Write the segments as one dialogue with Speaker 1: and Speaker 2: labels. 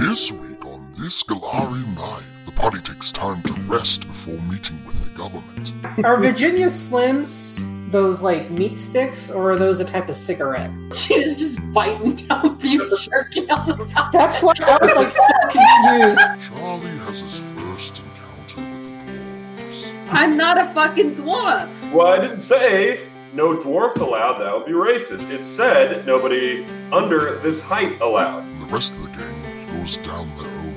Speaker 1: This week on this Golarion night, the party takes time to rest before meeting with the government.
Speaker 2: Are Virginia Slims those like meat sticks, or are those a type of cigarette?
Speaker 3: She's just biting down beef jerky on the mouth.
Speaker 2: That's why I was like so confused.
Speaker 1: Charlie has his first encounter with the dwarves.
Speaker 3: I'm not a fucking dwarf.
Speaker 4: Well, I didn't say no dwarfs allowed. That would be racist. It said nobody under this height allowed.
Speaker 1: And the rest of the gang goes down their own,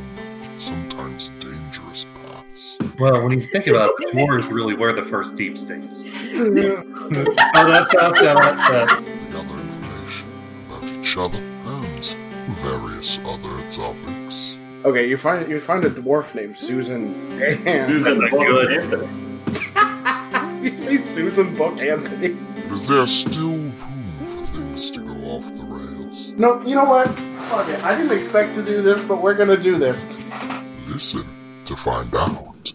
Speaker 1: sometimes dangerous paths.
Speaker 5: Well, when you think about it, the dwarves really were the first deep states. oh,
Speaker 1: gather information about each other and various other topics.
Speaker 6: Okay, you find you find a dwarf named Susan. And
Speaker 4: Susan
Speaker 5: That's
Speaker 4: Book
Speaker 5: good.
Speaker 4: Anthony.
Speaker 6: you say Susan Book Anthony.
Speaker 1: But is there still room for things to go off the rails?
Speaker 6: No, you know what? Fuck it. I didn't expect to do this, but we're gonna do this.
Speaker 1: Listen to find out.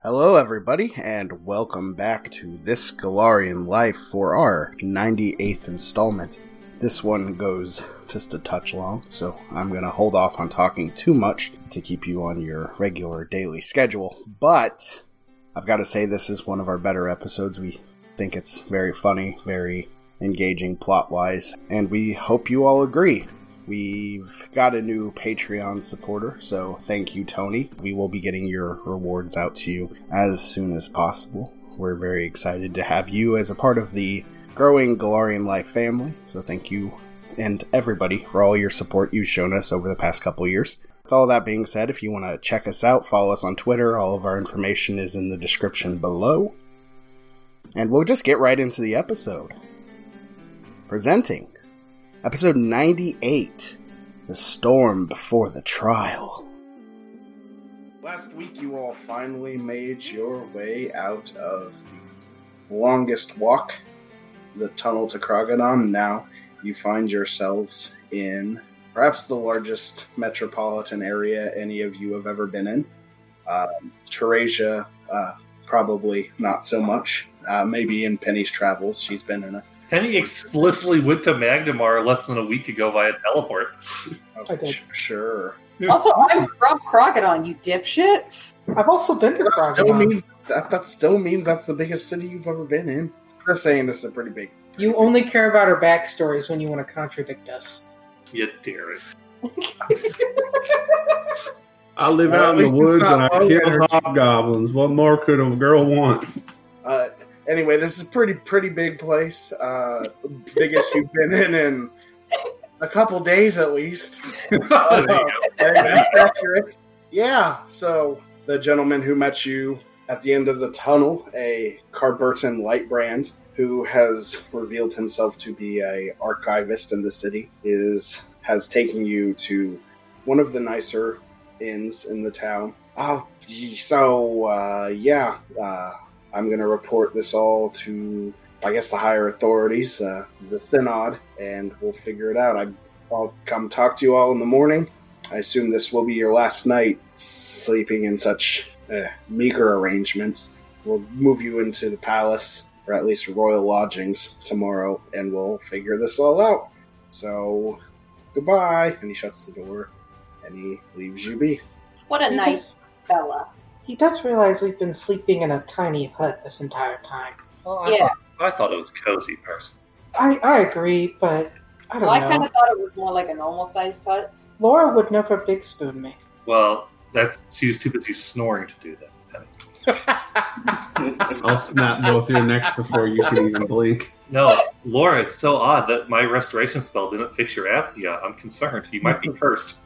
Speaker 6: Hello, everybody, and welcome back to This Golarion Life for our 98th installment. This one goes just a touch long, so I'm going to hold off on talking too much to keep you on your regular daily schedule. But I've got to say, this is one of our better episodes. We think it's very funny, very engaging plot wise, and we hope you all agree. We've got a new Patreon supporter, so thank you, Tony. We will be getting your rewards out to you as soon as possible. We're very excited to have you as a part of the growing Golarion Life family, so thank you and everybody for all your support you've shown us over the past couple years. With all that being said, if you want to check us out, follow us on Twitter. All of our information is in the description below. And we'll just get right into the episode. Presenting Episode 98 The Storm Before the Trial. Last week, you all finally made your way out of the longest walk, the tunnel to Kraggodan. Now you find yourselves in perhaps the largest metropolitan area any of you have ever been in. Um, Teresia, uh, probably not so much. Uh, maybe in Penny's travels, she's been in a
Speaker 5: Penny explicitly went to Magnimar less than a week ago via teleport.
Speaker 2: I did.
Speaker 6: Sh- Sure.
Speaker 3: Also, I'm from Kraggodan, you dipshit.
Speaker 2: I've also been to
Speaker 6: That still,
Speaker 2: Crocodile.
Speaker 6: that, that still means that's the biggest city you've ever been in. Just saying this is a pretty big.
Speaker 2: You only care about our backstories when you want to contradict us.
Speaker 5: You dare it.
Speaker 7: I live
Speaker 6: Well,
Speaker 7: out in the woods and I kill hobgoblins. What more could a girl want?
Speaker 6: Uh, anyway, this is a pretty pretty big place. Uh, biggest you've been in in a couple days at least.
Speaker 5: Oh, there you go.
Speaker 6: And that's accurate. Yeah. So the gentleman who met you at the end of the tunnel, a Carburton Lightbrand, who has revealed himself to be a archivist in the city, is has taken you to one of the nicer inns in the town. Oh, so uh, yeah, uh, I'm gonna report this all to, I guess, the higher authorities, uh, the synod, and we'll figure it out. I, I'll come talk to you all in the morning. I assume this will be your last night sleeping in such uh, meager arrangements. We'll move you into the palace, or at least royal lodgings, tomorrow, and we'll figure this all out. So, goodbye. And he shuts the door, and he leaves you be.
Speaker 3: What a nice fella.
Speaker 2: He does realize we've been sleeping in a tiny hut this entire time.
Speaker 5: Well, I,
Speaker 3: Yeah.
Speaker 5: thought, I thought it was cozy, person.
Speaker 2: I, I agree, but I don't
Speaker 3: Well, I kind of thought it was more like a normal sized hut.
Speaker 2: Laura would never big spoon me.
Speaker 5: Well, that's she's too busy snoring to do that.
Speaker 7: I'll snap both your necks before you can even blink.
Speaker 5: No, Laura, it's so odd that my restoration spell didn't fix your apnea. I'm concerned. You might be cursed.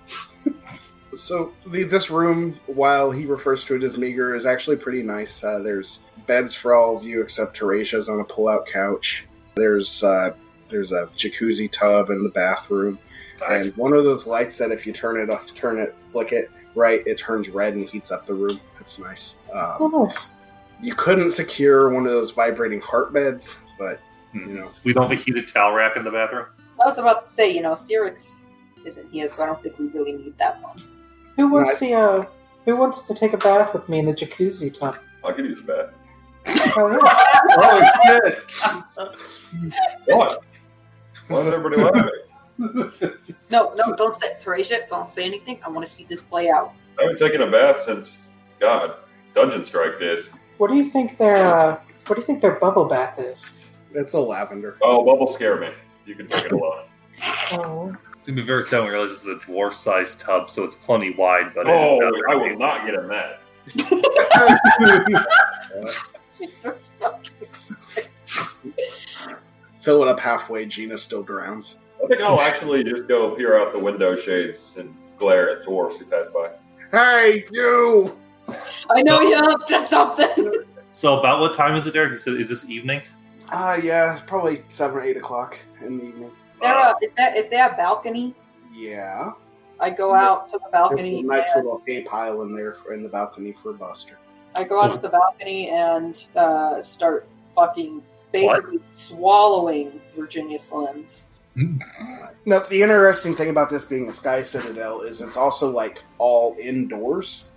Speaker 6: So the, this room, while he refers to it as meager, is actually pretty nice. Uh, there's beds for all of you except Teresia's on a pull-out couch. There's uh, there's a jacuzzi tub in the bathroom,
Speaker 5: Nice.
Speaker 6: and one of those lights that if you turn it turn it flick it right, it turns red and heats up the room. That's nice.
Speaker 2: Oh,
Speaker 6: Um,
Speaker 2: nice.
Speaker 6: you couldn't secure one of those vibrating heart beds, but you
Speaker 5: Hmm.
Speaker 6: know
Speaker 5: We don't have a heated towel rack in the bathroom.
Speaker 3: I was about to say, you know, Cyrix isn't here, so I don't think we really need that one.
Speaker 2: Who wants the uh? Who wants to take a bath with me in the jacuzzi tub?
Speaker 4: I could use a bath.
Speaker 2: Oh, yeah.
Speaker 4: Oh shit! what? Why is everybody laughing?
Speaker 3: No, no, don't say Teresia, don't say anything. I want to see this play out.
Speaker 4: I haven't taken a bath since God Dungeon Strike days.
Speaker 2: What do you think their uh, What do you think their bubble bath is?
Speaker 6: It's a lavender.
Speaker 4: Oh, bubble scare me. You can take it alone.
Speaker 2: Oh,
Speaker 5: It's gonna be very sad when you realize this is a dwarf-sized tub, so it's plenty wide. But
Speaker 4: Oh,
Speaker 5: it's
Speaker 4: I will not get in that.
Speaker 6: Fill it up halfway. Gina still drowns.
Speaker 4: I think I'll actually just go peer out the window shades and glare at dwarfs who pass by.
Speaker 6: Hey, you!
Speaker 3: I know you're up to something.
Speaker 5: So about what time is it, Derek? You said is this evening?
Speaker 6: Ah, yeah, probably seven, or eight o'clock in the evening.
Speaker 3: Is there a is there, is there a balcony?
Speaker 6: Yeah.
Speaker 3: I go out to the balcony.
Speaker 6: a nice little hay pile in there for, in the balcony for Buster.
Speaker 3: I go out to the balcony and uh, start fucking basically swallowing Virginia Slims.
Speaker 6: Now, the interesting thing about this being a Sky Citadel is it's also like all indoors.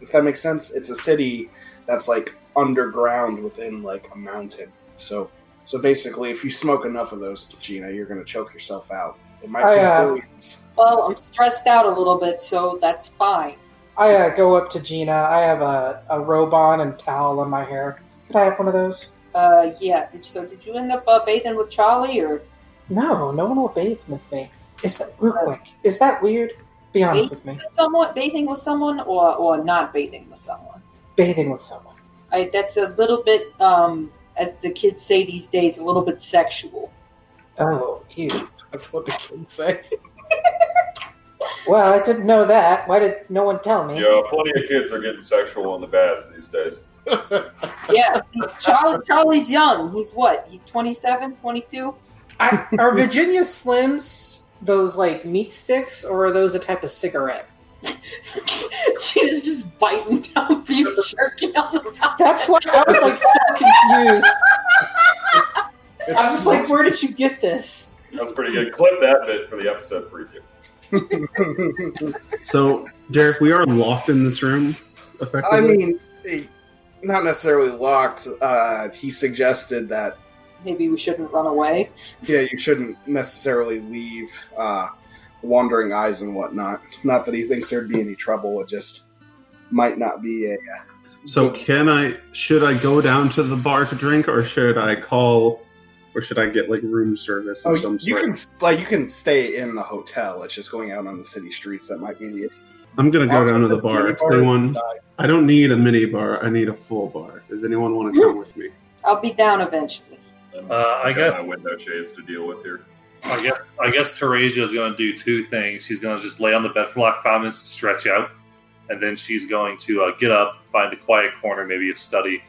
Speaker 6: If that makes sense, it's a city that's like underground within like a mountain. So, so basically, if you smoke enough of those, Gina, you're gonna choke yourself out. It might
Speaker 2: I,
Speaker 6: take
Speaker 2: uh,
Speaker 6: billions.
Speaker 3: Well, I'm stressed out a little bit, so that's fine.
Speaker 2: I uh, go up to Gina. I have a, a robe on and towel on my hair. Could I have one of those?
Speaker 3: Uh, yeah. Did, so, did you end up uh, bathing with Charlie, or
Speaker 2: No, no one will bathe with me. Is that real quick? Is that weird? Be honest with me.
Speaker 3: someone bathing with someone, or or not bathing with someone?
Speaker 2: Bathing with someone.
Speaker 3: I, that's a little bit, um, as the kids say these days, a little bit sexual.
Speaker 2: Oh, ew.
Speaker 6: That's what the kids say.
Speaker 2: Well, I didn't know that. Why did no one tell me?
Speaker 4: Yeah, plenty of kids are getting sexual in the baths these days.
Speaker 3: Yeah, see, Charlie, Charlie's young. He's what? He's 27, 22?
Speaker 2: I, are Virginia Slims those like meat sticks, or are those a type of cigarette?
Speaker 3: She's just biting down beef jerky on the mouth.
Speaker 2: That's why I was like so confused. I was like, where did you get this?
Speaker 4: That was pretty good. Clip that bit for the episode preview.
Speaker 7: So, Derek, we are locked in this room. Effectively.
Speaker 6: I mean, eh, not necessarily locked. Uh, he suggested that
Speaker 3: Maybe we shouldn't run away.
Speaker 6: yeah, you shouldn't necessarily leave uh, wandering eyes and whatnot. Not that he thinks there'd be any trouble. It just might not be a.
Speaker 7: So can I? Should I go down to the bar to drink, or should I call, or should I get like room service of
Speaker 6: Oh,
Speaker 7: some
Speaker 6: you
Speaker 7: sort?
Speaker 6: can like you can stay in the hotel. It's just going out on the city streets that might be the.
Speaker 7: I'm gonna go down to the
Speaker 6: Outside
Speaker 7: bar.
Speaker 6: mini
Speaker 7: If anyone,
Speaker 6: die.
Speaker 7: I don't need a mini bar. I need a full bar. Does anyone want to come with me?
Speaker 3: I'll be down eventually.
Speaker 5: Uh, I
Speaker 4: got
Speaker 5: guess-
Speaker 4: my window shades to deal with here.
Speaker 5: I guess I guess Teresia is going to do two things. She's going to just lay on the bed for like five minutes and stretch out, and then she's going to uh, get up, find a quiet corner, maybe a study.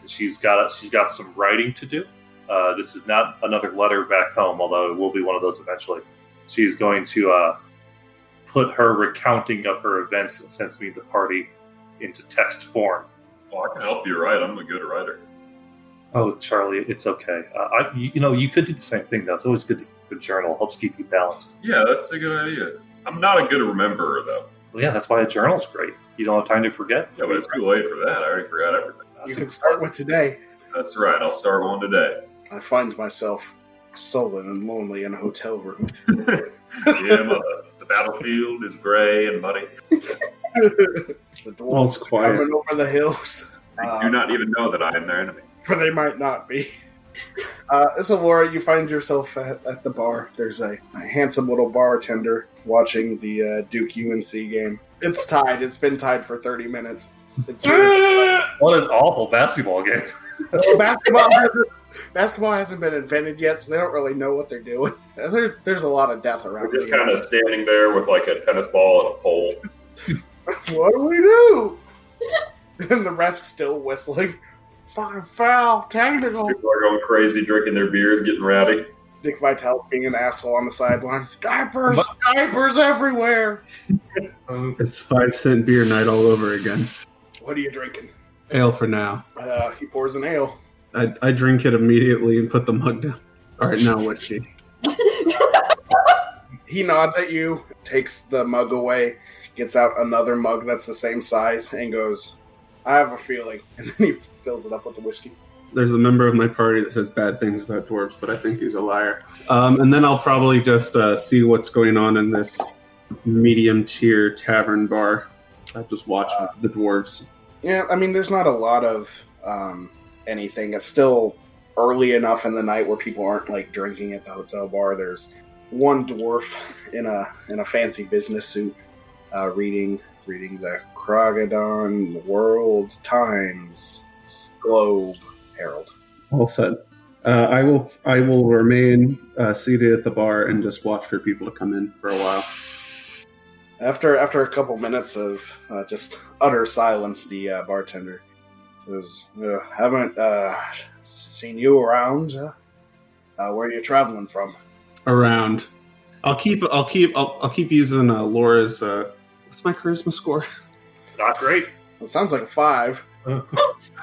Speaker 5: And she's got she's got some writing to do. Uh, this is not another letter back home, although it will be one of those eventually. She's going to uh, put her recounting of her events since meeting the party into text form.
Speaker 4: Well, I can help you write. I'm a good writer.
Speaker 5: Oh, Charlie, it's okay. Uh, I, you, you know, you could do the same thing. though. It's always good to keep a journal. Helps keep you balanced.
Speaker 4: Yeah, that's a good idea. I'm not a good rememberer, though.
Speaker 5: Well, yeah, that's why a journal's great. You don't have time to forget.
Speaker 4: Yeah, but it's too late for that. I already forgot everything.
Speaker 6: You can start with today.
Speaker 4: That's right. I'll start one today.
Speaker 6: I find myself sullen and lonely in a hotel room.
Speaker 4: yeah, mother. The battlefield is gray and muddy.
Speaker 6: the
Speaker 7: Well,
Speaker 6: dwarves
Speaker 7: quiet.
Speaker 6: coming over the hills.
Speaker 4: They
Speaker 6: Uh,
Speaker 4: do not even know that I am their enemy.
Speaker 6: or they might not be. Uh, so, Laura, you find yourself at, at the bar. There's a, a handsome little bartender watching the uh, Duke UNC game. It's tied. It's been tied for 30 minutes. It's,
Speaker 5: What an awful basketball game.
Speaker 6: basketball, hasn't, basketball hasn't been invented yet, so they don't really know what they're doing. There, there's a lot of death around.
Speaker 4: We're just kind of standing there with like a tennis ball and a pole.
Speaker 6: What do we do? and the ref's still whistling. Fucking foul, technical.
Speaker 4: People are going crazy, drinking their beers, getting rowdy.
Speaker 6: Dick Vitale being an asshole on the sideline. Diapers, diapers everywhere.
Speaker 7: It's five cent beer night all over again.
Speaker 6: What are you drinking?
Speaker 7: Ale for now.
Speaker 6: Uh, he pours an ale.
Speaker 7: I, I drink it immediately and put the mug down. All right, now whiskey.
Speaker 6: He nods at you, takes the mug away, gets out another mug that's the same size, and goes, I have a feeling. And then he fills it up with the whiskey.
Speaker 7: there's a member of my party that says bad things about dwarves, but I think he's a liar. Um, and then I'll probably just uh, see what's going on in this medium tier tavern bar. I'll just watch
Speaker 6: Uh,
Speaker 7: the dwarves.
Speaker 6: Yeah, I mean, there's not a lot of um, anything. It's still early enough in the night where people aren't like drinking at the hotel bar. There's one dwarf in a in a fancy business suit, uh, reading reading the Kraggodan World Times Globe Herald.
Speaker 7: All set. Uh, I will. I will remain uh, seated at the bar and just watch for people to come in for a while.
Speaker 6: After after a couple minutes of uh, just utter silence, the uh, bartender says, uh, "Haven't uh, seen you around. Where are you traveling from?"
Speaker 7: Around. I'll keep. I'll keep. I'll, I'll keep using uh, Laura's. What's my charisma score?
Speaker 5: Not great.
Speaker 6: It sounds like a five.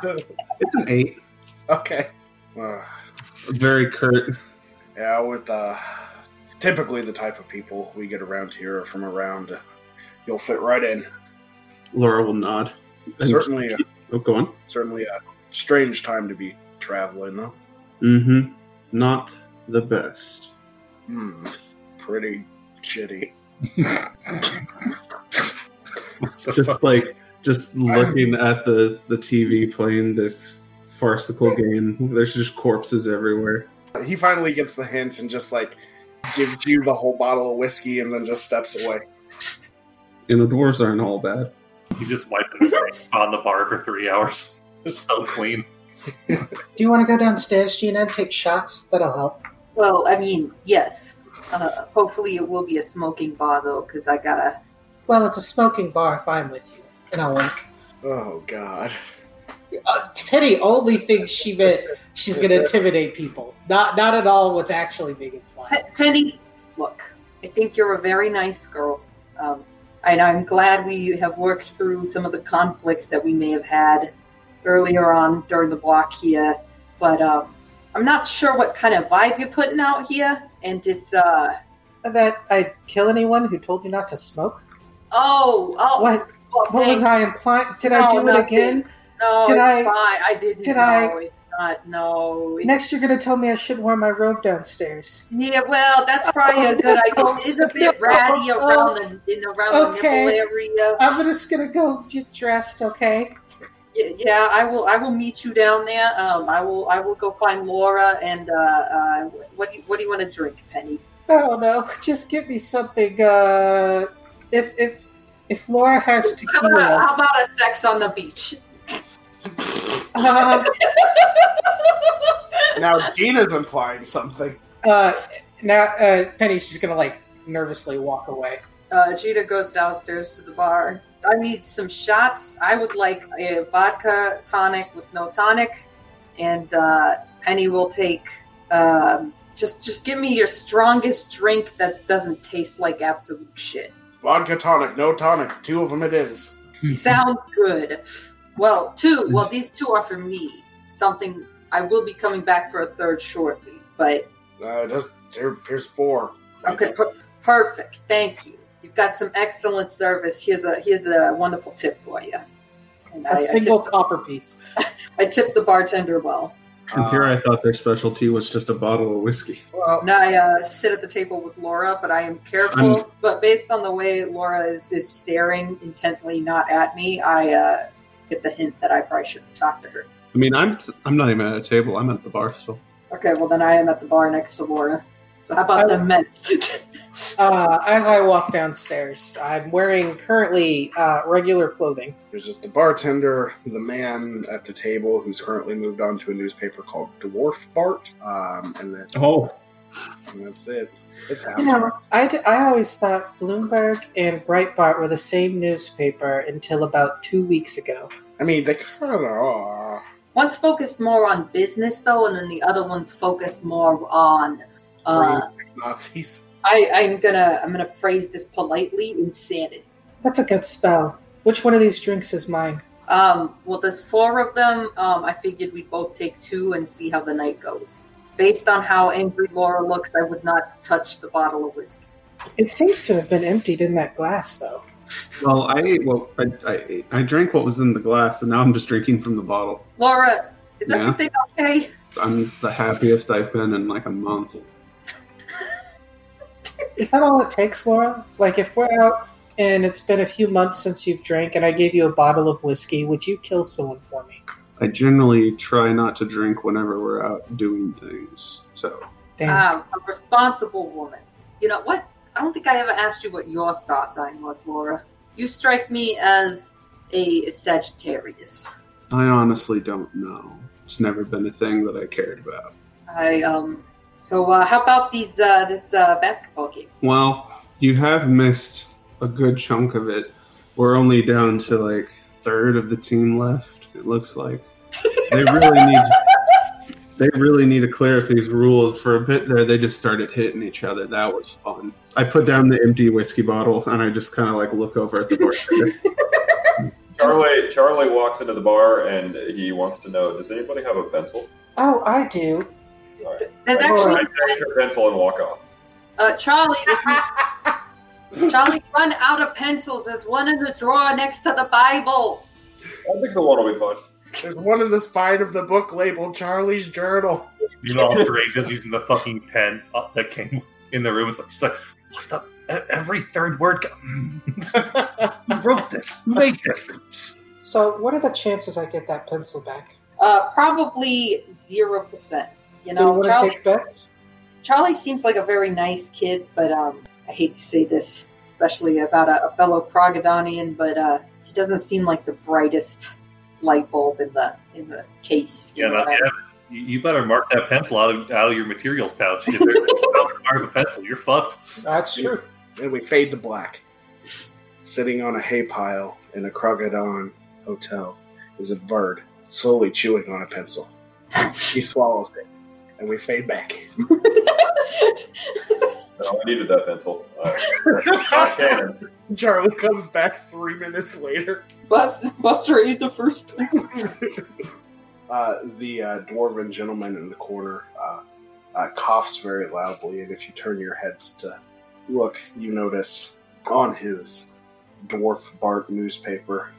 Speaker 7: It's an eight.
Speaker 6: Okay. Uh,
Speaker 7: Very curt.
Speaker 6: yeah, with uh, typically the type of people we get around here are from around. Uh, you'll fit right in.
Speaker 7: Laura will nod.
Speaker 6: Certainly, uh,
Speaker 7: Oh, go on.
Speaker 6: certainly a strange time to be traveling, though.
Speaker 7: Mm-hmm. Not the best.
Speaker 6: Hmm. Pretty shitty.
Speaker 7: Just like just looking at the the TV playing this farcical game. There's just corpses everywhere.
Speaker 6: He finally gets the hint and just like gives you the whole bottle of whiskey and then just steps away.
Speaker 7: And the dwarves aren't all bad.
Speaker 5: He's just wiping his on the bar for three hours. It's so clean.
Speaker 2: Do you want to go downstairs, Gina, and take shots? That'll help.
Speaker 3: Well, I mean, yes. Uh, hopefully, it will be a smoking bar though, because I gotta.
Speaker 2: Well, it's a smoking bar if I'm with you. And I'll wink.
Speaker 6: Oh God.
Speaker 2: Uh, Teddy only thinks she meant she's going to intimidate people. Not not at all what's actually being implied.
Speaker 3: Penny, look, I think you're a very nice girl. Um, and I'm glad we have worked through some of the conflict that we may have had earlier on during the block here. But um, I'm not sure what kind of vibe you're putting out here. And it's, uh,
Speaker 2: That I'd kill anyone who told you not to smoke?
Speaker 3: Oh, oh,
Speaker 2: What
Speaker 3: well,
Speaker 2: what was I implying? Did I
Speaker 3: No,
Speaker 2: do it again?
Speaker 3: No,
Speaker 2: did
Speaker 3: it's
Speaker 2: I-
Speaker 3: fine. I didn't.
Speaker 2: did
Speaker 3: no,
Speaker 2: I-
Speaker 3: It's not. No. It's,
Speaker 2: Next, you're going to tell me I shouldn't wear my robe downstairs.
Speaker 3: Yeah, well, that's probably a good idea. It is a bit ratty around the in around
Speaker 2: Okay.
Speaker 3: the nipple area.
Speaker 2: I'm just going to go get dressed, okay?
Speaker 3: Yeah, yeah, I will. I will meet you down there. Um, I will. I will go find Laura. And uh, uh, what do you What do you want to drink, Penny?
Speaker 2: I don't know. Just give me something. Uh, if if if Laura has
Speaker 3: How about,
Speaker 2: tequila,
Speaker 3: how about a sex on the beach?
Speaker 2: uh,
Speaker 6: Now Gina's implying something.
Speaker 2: uh, now uh, Penny's just gonna like nervously walk away.
Speaker 3: Uh, Gina goes downstairs to the bar. I need some shots. I would like a vodka tonic with no tonic, and uh, Penny will take. Um, just, just give me your strongest drink that doesn't taste like absolute shit.
Speaker 6: Vodka tonic, no tonic. Two of them it is.
Speaker 3: Sounds good. Well, two. Well, these two are for me. Something I will be coming back for a third shortly. But
Speaker 6: Uh, just, here, here's four.
Speaker 3: okay, per- perfect. Thank you. You've got some excellent service. Here's a here's a wonderful tip for you. And
Speaker 2: A
Speaker 3: I, I,
Speaker 2: single
Speaker 3: tip,
Speaker 2: copper piece.
Speaker 3: I tip the bartender well.
Speaker 7: And here I thought their specialty was just a bottle of whiskey.
Speaker 6: Well,
Speaker 3: And I uh, sit at the table with Laura, but I am careful. but based on the way Laura is, is staring intently, not at me, I uh, get the hint that I probably shouldn't talk to her.
Speaker 7: I mean, I'm I'm not even at a table. I'm at the bar still.
Speaker 3: Okay, well then I am at the bar next to Laura. So how about
Speaker 2: I-
Speaker 3: the Mets?
Speaker 2: Uh, as I walk downstairs, I'm wearing currently uh, regular clothing.
Speaker 6: there's just the bartender, the man at the table who's currently moved on to a newspaper called Dwarf Bart, um, and, then,
Speaker 7: Oh,
Speaker 6: and that's it. It's
Speaker 2: You
Speaker 6: half.
Speaker 2: know, I, d- I always thought Bloomberg and Breitbart were the same newspaper until about two weeks ago.
Speaker 6: I mean, they kind of are.
Speaker 3: one's focused more on business though, and then the other one's focused more on. Uh,
Speaker 6: Nazis.
Speaker 3: I, I'm gonna I'm gonna phrase this politely: insanity.
Speaker 2: That's a good spell. Which one of these drinks is mine?
Speaker 3: Um, well, there's four of them. Um, I figured we'd both take two and see how the night goes. Based on how angry Laura looks, I would not touch the bottle of whiskey.
Speaker 2: It seems to have been emptied in that glass, though.
Speaker 7: well, I ate what I, I. I drank what was in the glass, and now I'm just drinking from the bottle.
Speaker 3: Laura, Is
Speaker 7: Yeah.
Speaker 3: everything okay?
Speaker 7: I'm the happiest I've been in like a month.
Speaker 2: Is that all it takes, Laura? Like, if we're out and it's been a few months since you've drank, and I gave you a bottle of whiskey, would you kill someone for me?
Speaker 7: I generally try not to drink whenever we're out doing things. So
Speaker 2: Damn.
Speaker 3: Um, a responsible woman. You know what? I don't think I ever asked you what your star sign was, Laura. You strike me as a Sagittarius.
Speaker 7: I honestly don't know. It's never been a thing that I cared about.
Speaker 3: I um. So uh, how about these uh, this uh, basketball game?
Speaker 7: Well, you have missed a good chunk of it. We're only down to like third of the team left. It looks like they really need. They really need to clear up these rules. For a bit there, they just started hitting each other. That was fun. I put down the empty whiskey bottle and I just kind of like look over at the bartender.
Speaker 4: Charlie Charlie walks into the bar and he wants to know: Does anybody have a pencil?
Speaker 2: oh, I do.
Speaker 3: There's
Speaker 2: Hold
Speaker 3: actually
Speaker 4: I take your pencil and walk off.
Speaker 3: uh, Charlie. If you, Charlie, run out of pencils. There's one in the drawer next to the Bible.
Speaker 4: I think the one will be fine.
Speaker 6: There's one in the spine of the book labeled Charlie's Journal.
Speaker 5: You know, Teresa's using the fucking pen uh, that came in the room. It's like she's like, what the? Every third word. go- you wrote this. You made this.
Speaker 2: So, what are the chances I get that pencil back?
Speaker 3: Uh, probably zero percent. You
Speaker 2: do you
Speaker 3: know,
Speaker 2: want to
Speaker 3: Charlie.
Speaker 2: take bets?
Speaker 3: Charlie seems like a very nice kid, but um, I hate to say this, especially about a, a fellow Kraggodanian, but uh, he doesn't seem like the brightest light bulb in the in the case. if you
Speaker 5: Yeah, not
Speaker 3: what I
Speaker 5: yet. You you better mark that pencil out of, out of your materials pouch. If there's out of the pencil, you're fucked.
Speaker 2: That's true.
Speaker 6: And we fade to black. Sitting on a hay pile in a Kraggodan hotel is a bird slowly chewing on a pencil. He swallows it, and we fade back.
Speaker 4: No, I needed that pencil. Uh.
Speaker 6: Charlie comes back three minutes later.
Speaker 3: Bus, Buster ate the first pencil.
Speaker 6: Uh, the uh, dwarven gentleman in the corner uh, uh, coughs very loudly, and if you turn your heads to look, you notice on his dwarf bark newspaper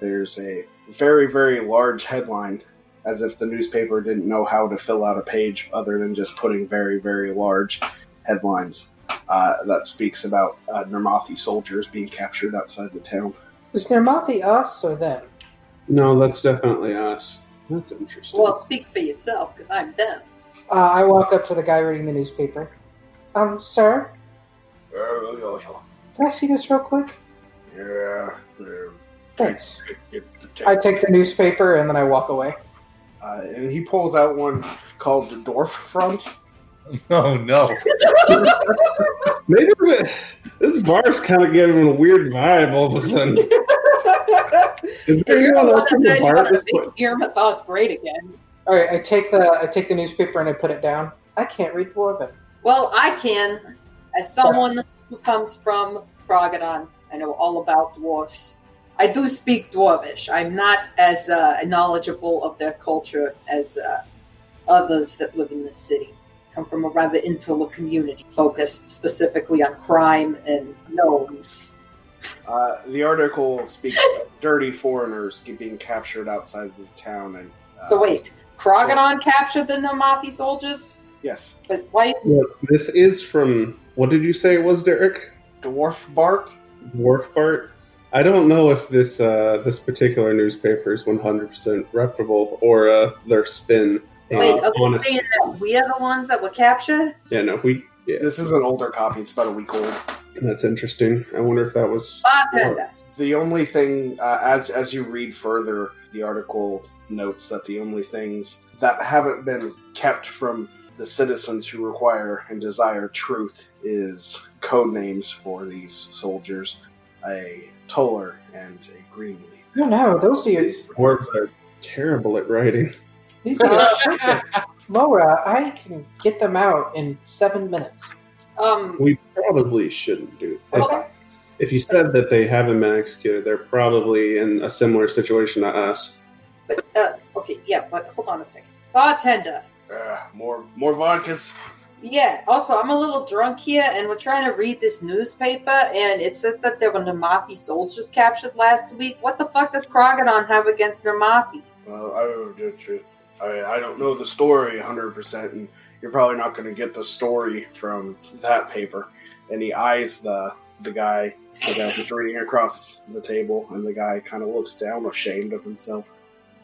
Speaker 6: there's a very, very large headline, as if the newspaper didn't know how to fill out a page other than just putting very, very large headlines. Uh, that speaks about uh, Nirmathi soldiers being captured outside the town.
Speaker 2: Is Nirmathi us or them?
Speaker 7: no, that's definitely us. That's interesting.
Speaker 3: well, speak for yourself, because I'm them.
Speaker 2: Uh, I walk up to the guy reading the newspaper. Um, sir, can I see this real quick?
Speaker 6: Yeah.
Speaker 2: Thanks. I take the newspaper and then I walk away.
Speaker 6: Uh, and he pulls out one called the Dwarf Front.
Speaker 5: Oh no!
Speaker 7: Maybe we- this bar's kind of giving him a weird vibe all of a sudden. Is there
Speaker 3: You're
Speaker 7: anyone else in the bar at this point?
Speaker 3: make Irmithos great again.
Speaker 2: All right, I take the I take the newspaper and I put it down. I can't read Dwarven.
Speaker 3: Well, I can, as someone who comes from Kraggodan. I know all about dwarfs. I do speak Dwarvish. I'm not as uh, knowledgeable of their culture as uh, others that live in this city. Come from a rather insular community focused specifically on crime and gnomes.
Speaker 6: Uh, the article speaks of dirty foreigners being captured outside of the town. And uh,
Speaker 3: So wait, Kraggodan captured the Nirmathi soldiers,
Speaker 6: yes,
Speaker 3: but why is
Speaker 7: Look, this is from what did you say it was, Derek?
Speaker 6: Dwarf Bart.
Speaker 7: Dwarf Bart. I don't know if this uh, this particular newspaper is 100% reputable or uh, their spin. Uh,
Speaker 3: wait? Are they
Speaker 7: honest-
Speaker 3: saying that we are the ones that were captured?
Speaker 7: Yeah, no, we. Yeah,
Speaker 6: This is an older copy. It's about a week old.
Speaker 7: that's interesting. I wonder if that was.
Speaker 3: Bartender.
Speaker 6: The only thing, uh, as as you read further, the article notes that the only things that haven't been kept from the citizens who require and desire truth is code names for these soldiers: a Toller and a Greenleaf.
Speaker 2: No, no, those dudes.
Speaker 7: These dwarves are terrible at writing.
Speaker 2: These are Laura. I can get them out in seven minutes.
Speaker 3: Um,
Speaker 7: We probably shouldn't do. that.
Speaker 3: okay.
Speaker 7: if you said that they haven't been executed, they're probably in a similar situation to us.
Speaker 3: But, uh, okay, yeah, but hold on a second. Bartender.
Speaker 6: Uh, more more vodkas.
Speaker 3: Yeah, also, I'm a little drunk here, and we're trying to read this newspaper, and it says that there were Nirmathi soldiers captured last week. What the fuck does Kraggodan have against Nirmathi?
Speaker 6: Well, I, I, I don't know the story 100%, and you're probably not going to get the story from that paper. And he eyes the the guy, the guy who's reading across the table, and the guy kind of looks down, ashamed of himself.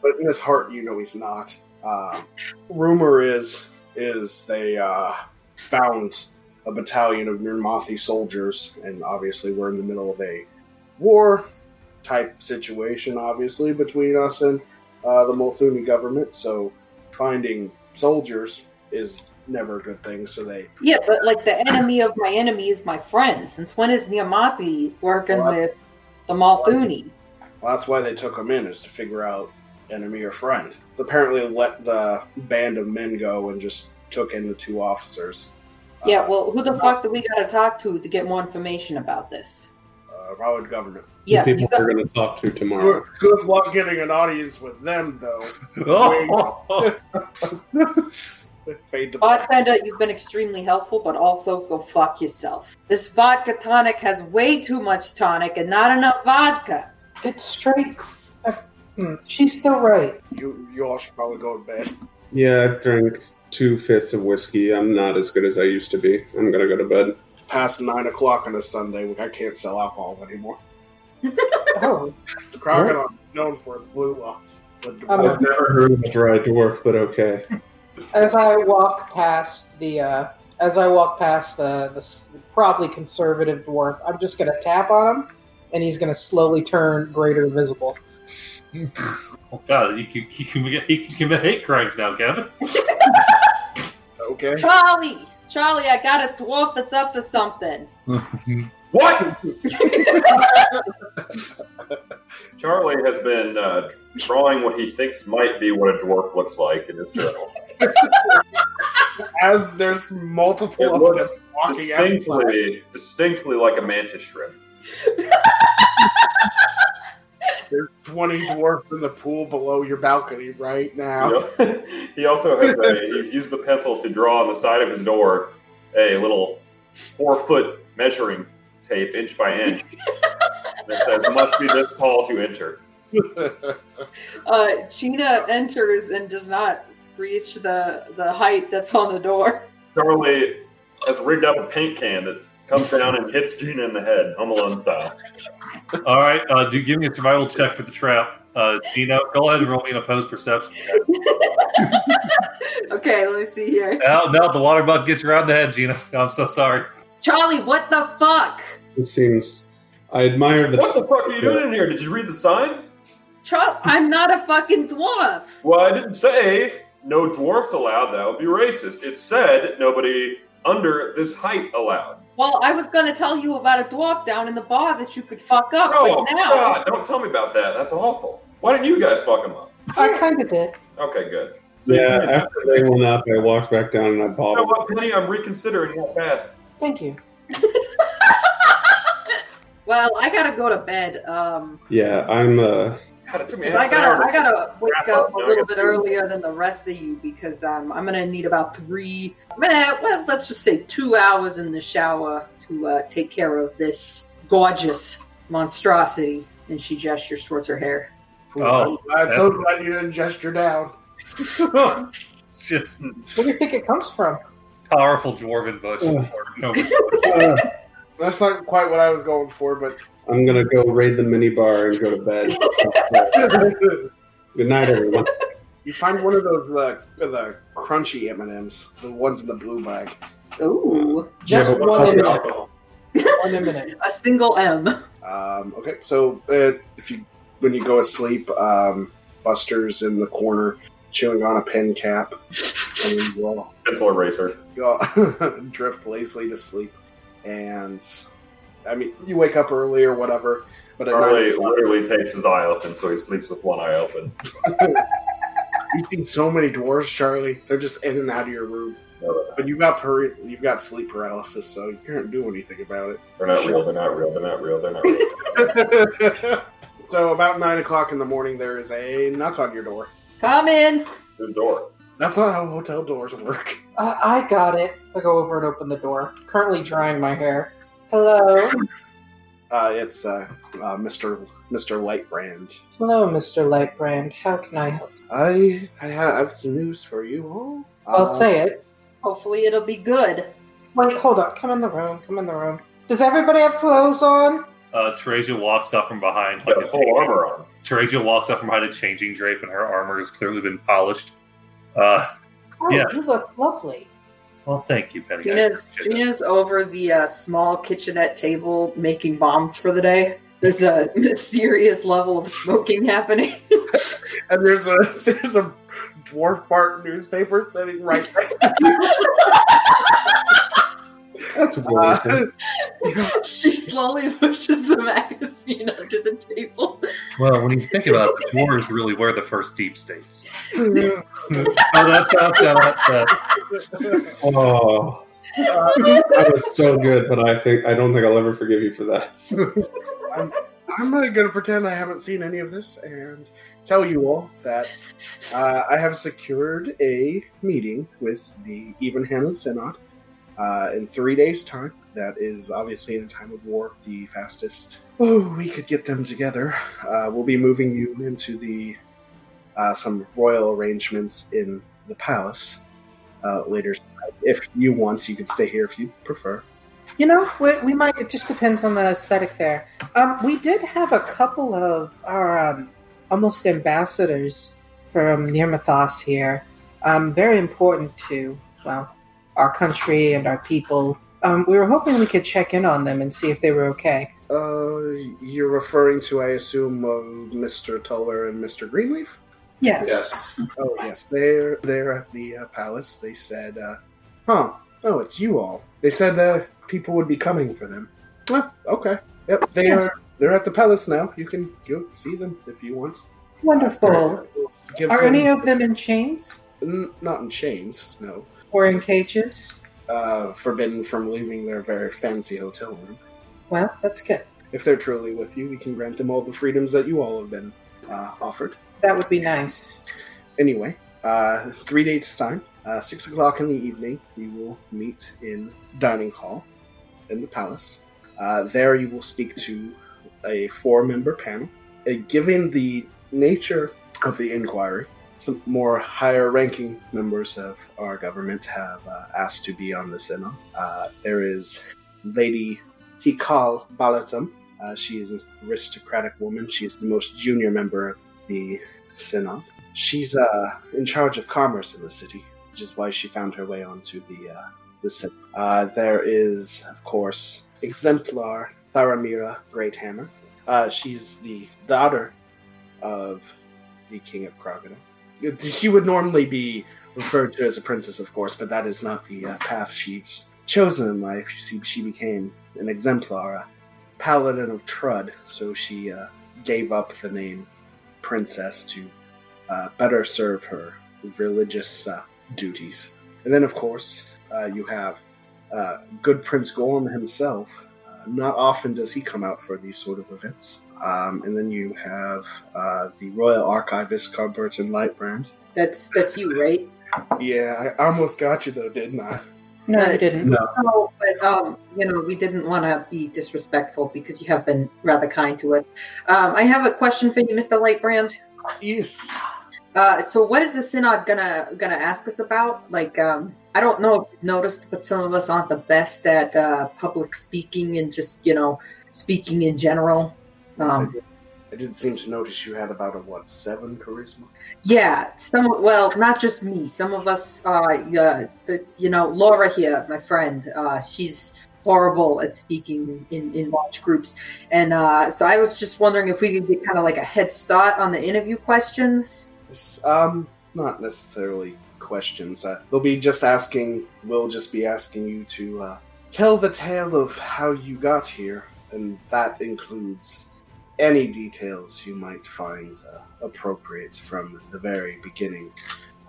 Speaker 6: But in his heart, you know he's not. Uh, rumor is is they uh, found a battalion of Nirmathi soldiers, and obviously we're in the middle of a war type situation, obviously between us and uh, the Molthuni government. So finding soldiers is never a good thing. So they
Speaker 3: Yeah, but like the enemy of my enemy is my friend. Since when is Nirmathi working
Speaker 6: Well,
Speaker 3: with the Molthuni?
Speaker 6: Well, that's why they took him in, is to figure out enemy or friend. Apparently, let the band of men go and just took in the two officers.
Speaker 3: Yeah,
Speaker 6: Uh,
Speaker 3: well, who the fuck do we gotta talk to to get more information about this?
Speaker 6: uh, Rawid government.
Speaker 3: Yeah,
Speaker 7: the
Speaker 3: you
Speaker 7: people
Speaker 3: got,
Speaker 7: we're going to talk to tomorrow.
Speaker 6: Good, good luck getting an audience with them, though.
Speaker 5: Oh,
Speaker 6: Fade to
Speaker 3: bartender, you've been extremely helpful, but also go fuck yourself. This vodka tonic has way too much tonic and not enough vodka.
Speaker 2: It's straight. Uh, hmm, she's still right.
Speaker 6: You, you all should probably go to bed.
Speaker 7: Yeah, I've drank two fifths of whiskey. I'm not as good as I used to be. I'm going to go to bed.
Speaker 6: Past nine o'clock on a Sunday, I can't sell alcohol anymore.
Speaker 2: Oh,
Speaker 6: The crocodile is known for its blue locks.
Speaker 2: I'm a-
Speaker 7: I've never heard of a dry dwarf, but okay.
Speaker 2: as I walk past the, uh, as I walk past the, the probably conservative dwarf, I'm just gonna tap on him, and he's gonna slowly turn greater visible.
Speaker 5: Oh God, you can, you can, you can commit hate crimes now, Kevin.
Speaker 6: okay.
Speaker 3: Charlie! Charlie, I got a dwarf that's up to something.
Speaker 4: What? Charlie has been uh, drawing what he thinks might be what a dwarf looks like in his journal.
Speaker 6: As there's multiple
Speaker 4: It
Speaker 6: of
Speaker 4: looks
Speaker 6: them walking outside.
Speaker 4: distinctly, distinctly like a mantis shrimp.
Speaker 6: There's 20 dwarfs in the pool below your balcony right now.
Speaker 4: Know? he also has a, he's used the pencil to draw on the side of his door a little four foot measuring tape, inch by inch, that says must be this tall to enter.
Speaker 3: Uh, Gina enters and does not reach the, the height that's on the door.
Speaker 4: Charlie has rigged up a paint can that comes down and hits Gina in the head, Home Alone style.
Speaker 5: All right, uh, do give me a survival check for the trap. Uh, Gino, go ahead and roll me an opposed perception.
Speaker 3: Okay, let me see here.
Speaker 5: Now, now the water bug gets around the head, Gina. I'm so sorry.
Speaker 3: Charlie, what the fuck?
Speaker 7: It seems. I admire the.
Speaker 4: What the fuck are you doing in here? Did you read the sign?
Speaker 3: Char- I'm not a fucking dwarf.
Speaker 4: Well, I didn't say no dwarfs allowed. That would be racist. It said nobody under this height allowed.
Speaker 3: Well, I was gonna tell you about a dwarf down in the bar that you could fuck up,
Speaker 4: Oh,
Speaker 3: but now
Speaker 4: God, don't tell me about that. That's awful. Why didn't you guys fuck him up?
Speaker 2: I kind of did.
Speaker 4: Okay, good. So
Speaker 7: Yeah, after they went up, I walked back down and I bought.
Speaker 4: you know what, Penny? I'm reconsidering that path.
Speaker 2: Thank you.
Speaker 3: well, I gotta go to bed. Um,
Speaker 7: Yeah, I'm. uh
Speaker 4: God, it took me
Speaker 3: 'cause I gotta, I gotta wake up
Speaker 4: up.
Speaker 3: a little bit
Speaker 4: food.
Speaker 3: earlier than the rest of you because um, I'm gonna need about three, man, well, let's just say two hours in the shower to uh, take care of this gorgeous monstrosity. And she gestures towards her hair.
Speaker 5: Oh,
Speaker 6: I'm so glad you didn't gesture down.
Speaker 5: Just
Speaker 2: Where do you think it comes from?
Speaker 5: powerful dwarven bush.
Speaker 7: Uh,
Speaker 6: That's not quite what I was going for, but
Speaker 7: I'm gonna go raid the mini bar and go to bed. Good night, everyone.
Speaker 6: you find one of those uh, the crunchy M and M's, the ones in the blue bag.
Speaker 3: Ooh,
Speaker 2: Just
Speaker 7: Yeah,
Speaker 2: one
Speaker 7: without the
Speaker 2: minute. One minute.
Speaker 3: a single M.
Speaker 6: Um, okay, so uh, if you when you go asleep, um, Buster's in the corner chewing on a pen cap, and you all,
Speaker 4: Pencil eraser.
Speaker 6: you all drift lazily to sleep. And I mean, you wake up early or whatever, but at
Speaker 4: Charlie
Speaker 6: night
Speaker 4: literally takes his eye open, so he sleeps with one eye open.
Speaker 6: you've seen so many dwarves, Charlie. They're just in and out of your room. But you got per- you've got sleep paralysis, so you can't do anything about it.
Speaker 4: They're not real. They're not real. They're not real. They're not real.
Speaker 6: so about nine o'clock in the morning, there is a knock on your door.
Speaker 3: Come in.
Speaker 4: the door.
Speaker 6: That's not how hotel doors work.
Speaker 2: Uh, I got it. I go over and open the door. Currently drying my hair. Hello.
Speaker 6: Uh, it's uh, uh, Mr. Mr. Lightbrand.
Speaker 2: Hello, Mr. Lightbrand. How can I help?
Speaker 6: I I have some news for you all.
Speaker 2: I'll
Speaker 6: Uh,
Speaker 2: say it.
Speaker 3: Hopefully, it'll be good.
Speaker 2: Wait, hold on. Come in the room. Come in the room. Does everybody have clothes on?
Speaker 5: Uh, Teresia walks up from behind, like a
Speaker 4: full
Speaker 5: changing-
Speaker 4: armor on.
Speaker 5: Teresia walks up from behind a changing drape, and her armor has clearly been polished. Uh,
Speaker 2: Oh,
Speaker 5: Yes.
Speaker 2: you look lovely.
Speaker 5: well, thank you, Penny. I
Speaker 3: Gina's
Speaker 5: appreciate it.
Speaker 3: Gina's over the uh, small kitchenette table making bombs for the day. There's a mysterious level of smoking happening.
Speaker 6: and there's a there's a dwarf Bart newspaper sitting right next to
Speaker 7: That's
Speaker 6: you.
Speaker 7: weird.
Speaker 6: Uh,
Speaker 3: she slowly pushes the magazine under the table.
Speaker 5: Well, when you think about it, the dwarves really were the first deep states.
Speaker 7: oh,
Speaker 5: Oh,
Speaker 7: oh. that was so good, but I think I don't think I'll ever forgive you for that.
Speaker 6: I'm not going to pretend I haven't seen any of this and tell you all that uh, I have secured a meeting with the even-handed synod uh, in three days' time. That is obviously in a time of war the fastest. Oh, we could get them together. Uh, we'll be moving you into the uh, some royal arrangements in the palace uh, later. If you want, you could stay here if you prefer.
Speaker 2: You know, we, we might. It just depends on the aesthetic there. Um, we did have a couple of our um, almost ambassadors from Nirmathas here. Um, very important to well our country and our people. Um, we were hoping we could check in on them and see if they were okay.
Speaker 6: Uh, you're referring to, I assume, uh, Mr. Tuller and Mr. Greenleaf?
Speaker 2: Yes.
Speaker 7: Yes.
Speaker 6: Oh, yes, they're they're at the uh, palace. They said, uh, "Huh? Oh, it's you all." They said uh, people would be coming for them. Well, okay. Yep, they
Speaker 2: Yes.
Speaker 6: are. They're at the palace now. You can go see them if you want.
Speaker 2: Wonderful.
Speaker 6: Give
Speaker 2: Are
Speaker 6: them-
Speaker 2: any of them in chains
Speaker 6: N- not in chains? No.
Speaker 2: Or in cages?
Speaker 6: Uh, forbidden from leaving their very fancy hotel room.
Speaker 2: Well, that's good.
Speaker 6: If they're truly with you, we can grant them all the freedoms that you all have been uh, offered.
Speaker 2: That would be nice.
Speaker 6: Anyway, uh, three days time, uh, six o'clock in the evening, we will meet in dining hall in the palace. Uh, there, you will speak to a four-member panel. Uh, given the nature of the inquiry, some more higher-ranking members of our government have uh, asked to be on the synod. Uh, there is Lady Hikal Balatam. Uh, she is an aristocratic woman. She is the most junior member of the synod. She's uh, in charge of commerce in the city, which is why she found her way onto the uh, the synod. Uh, there is, of course, exemplar Tharamira Greathammer. She's the daughter of the King of Crocodile. She would normally be referred to as a princess, of course, but that is not the uh, path she's chosen in life. You see, she became an exemplar, a paladin of Trud, so she uh, gave up the name princess to uh, better serve her religious uh, duties. And then, of course, uh, you have uh, good Prince Gorm himself. Not often does he come out for these sort of events. Um, and then you have uh, the Royal Archivist Carberton Lightbrand.
Speaker 3: That's that's you, right?
Speaker 6: Yeah, I almost got you though, didn't I?
Speaker 2: No, you didn't.
Speaker 7: No.
Speaker 3: No, but um, you know, we didn't want to be disrespectful because you have been rather kind to us. Um, I have a question for you, Mr. Lightbrand.
Speaker 6: Yes.
Speaker 3: Uh, so what is the synod gonna gonna ask us about? Like, um, I don't know if you've noticed, but some of us aren't the best at uh, public speaking and just you know speaking in general. Um,
Speaker 6: I didn't seem to notice you had about a what seven charisma.
Speaker 3: yeah, some well, not just me. Some of us, uh, yeah, the, you know, Laura here, my friend, uh, she's horrible at speaking in, in large groups, and uh, so I was just wondering if we could get kind of like a head start on the interview questions.
Speaker 6: Um, not necessarily questions. Uh, they'll be just asking. We'll just be asking you to uh, tell the tale of how you got here, and that includes any details you might find uh, appropriate from the very beginning.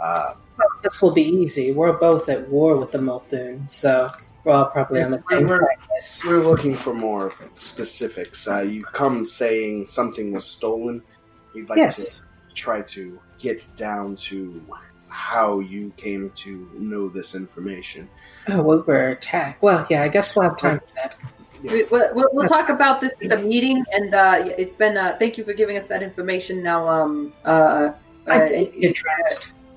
Speaker 6: Uh,
Speaker 2: This will be easy. We're both at war with the Molthune, so we're all probably on the same
Speaker 6: we're-
Speaker 2: side.
Speaker 6: we're looking for more specifics. Uh, you come saying something was stolen. We'd like
Speaker 2: Yes.
Speaker 6: to try to get down to how you came to know this information.
Speaker 2: Oh, we were attacked. Well, yeah, I guess we'll have time for that. Yes.
Speaker 3: We, we'll, we'll talk about this at the meeting, and uh, it's been. Uh, thank you for giving us that information. Now, um, uh,
Speaker 2: I
Speaker 3: uh,
Speaker 2: did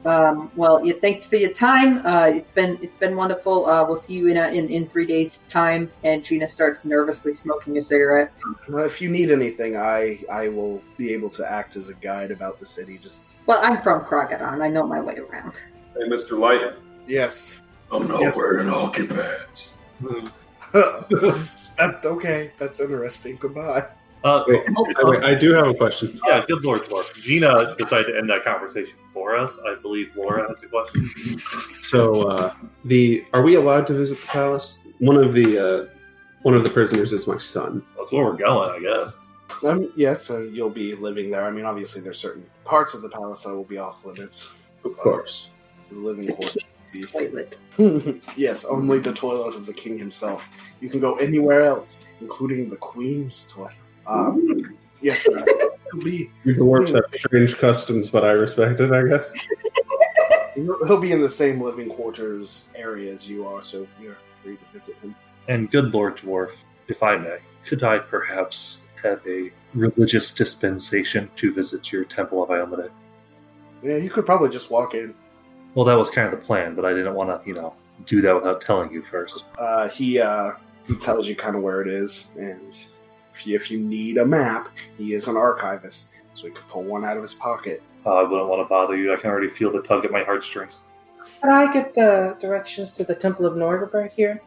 Speaker 3: um, well, yeah, thanks for your time. Uh, it's been it's been wonderful. Uh, we'll see you in, a, in in three days' time. And Trina starts nervously smoking a cigarette.
Speaker 6: Well, if you need anything, I I will be able to act as a guide about the city. Just
Speaker 3: Well, I'm from Kraggodan. I know my way around.
Speaker 4: Hey, Mr. Light.
Speaker 6: yes.
Speaker 1: I'm not
Speaker 6: Yes.
Speaker 1: wearing hockey pads.
Speaker 6: That's okay. That's interesting. Goodbye.
Speaker 5: Uh,
Speaker 7: Wait,
Speaker 5: oh,
Speaker 7: I, wait, I do have a question.
Speaker 5: yeah, good Lord Dwarf. Gina decided to end that conversation for us. I believe Laura has a question.
Speaker 7: So, uh, the are we allowed to visit the palace? One of the uh, one of the prisoners is my son.
Speaker 5: That's where we're going, I guess.
Speaker 6: Um, yes, uh, you'll be living there. I mean, obviously, there's certain parts of the palace that will be off limits.
Speaker 7: Of course.
Speaker 6: The living quarters.
Speaker 3: king's toilet.
Speaker 6: yes, only the toilet of the king himself. You can go anywhere else, including the queen's toilet. Um, yes, sir. He'll be
Speaker 7: You dwarves have strange customs, but I respect it. I guess.
Speaker 6: he'll be in the same living quarters area as you are, so you're free to visit him.
Speaker 5: And good Lord Dwarf, if I may, could I perhaps have a religious dispensation to visit your Temple of Iomedae?
Speaker 6: Yeah, you could probably just walk in.
Speaker 5: Well, that was kind of the plan, but I didn't want to, you know, do that without telling you first.
Speaker 6: Uh, he uh, he tells you kind of where it is, and if you, if you need a map, he is an archivist, so he could pull one out of his pocket.
Speaker 5: Uh, I wouldn't want to bother you. I can already feel the tug at my heartstrings.
Speaker 2: Can I get the directions to the Temple of Norgorber here?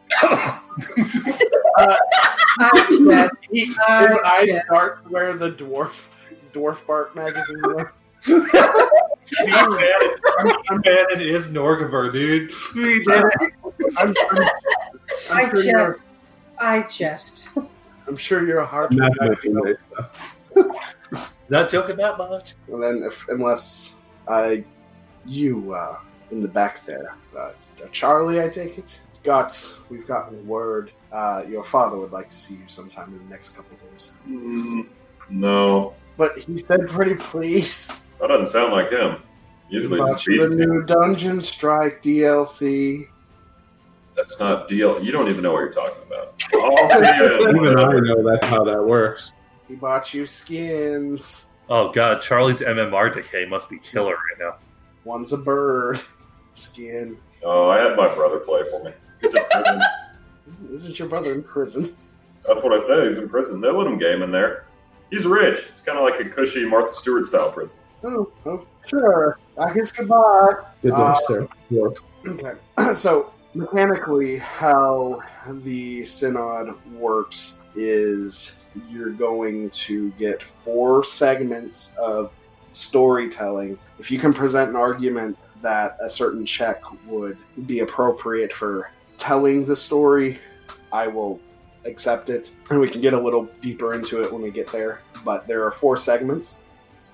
Speaker 2: I just,
Speaker 6: He, his
Speaker 2: I
Speaker 6: eyes
Speaker 2: just-
Speaker 6: start where the dwarf dwarf bark magazine was.
Speaker 5: See, man, man, it is Norgorber, dude.
Speaker 6: I'm, I'm,
Speaker 2: I
Speaker 6: I'm, sure you're,
Speaker 2: just, I just.
Speaker 6: I'm sure you're a hard
Speaker 7: Not making nice stuff.
Speaker 5: Not joking that much.
Speaker 6: And then, if, unless I, you uh, in the back there, uh, Charlie, I take it. Got we've gotten word. Uh, your father would like to see you sometime in the next couple of days.
Speaker 4: Mm, no,
Speaker 6: But he said, "Pretty please."
Speaker 4: that doesn't sound like him. Usually it's
Speaker 6: About the
Speaker 4: beats.
Speaker 6: new Dungeon Strike DLC.
Speaker 4: That's not DL. You don't even know what you're talking about. Oh, yeah,
Speaker 7: Even I know that's how that works.
Speaker 6: He bought you skins.
Speaker 5: Oh god, Charlie's MMR decay must be killer right now.
Speaker 6: One's a bird skin.
Speaker 4: Oh, I had my brother play for me. He's in prison.
Speaker 6: Isn't your brother in prison?
Speaker 4: That's what I said. He's in prison. They let him game in there. He's rich. It's kind of like a cushy Martha Stewart style prison.
Speaker 6: Oh, oh, sure. I guess goodbye.
Speaker 7: Good
Speaker 6: Uh,
Speaker 7: sir. Dwarf.
Speaker 6: Okay. so mechanically, how the synod works is you're going to get four segments of storytelling. If you can present an argument that a certain check would be appropriate for telling the story, I will accept it, and we can get a little deeper into it when we get there. But there are four segments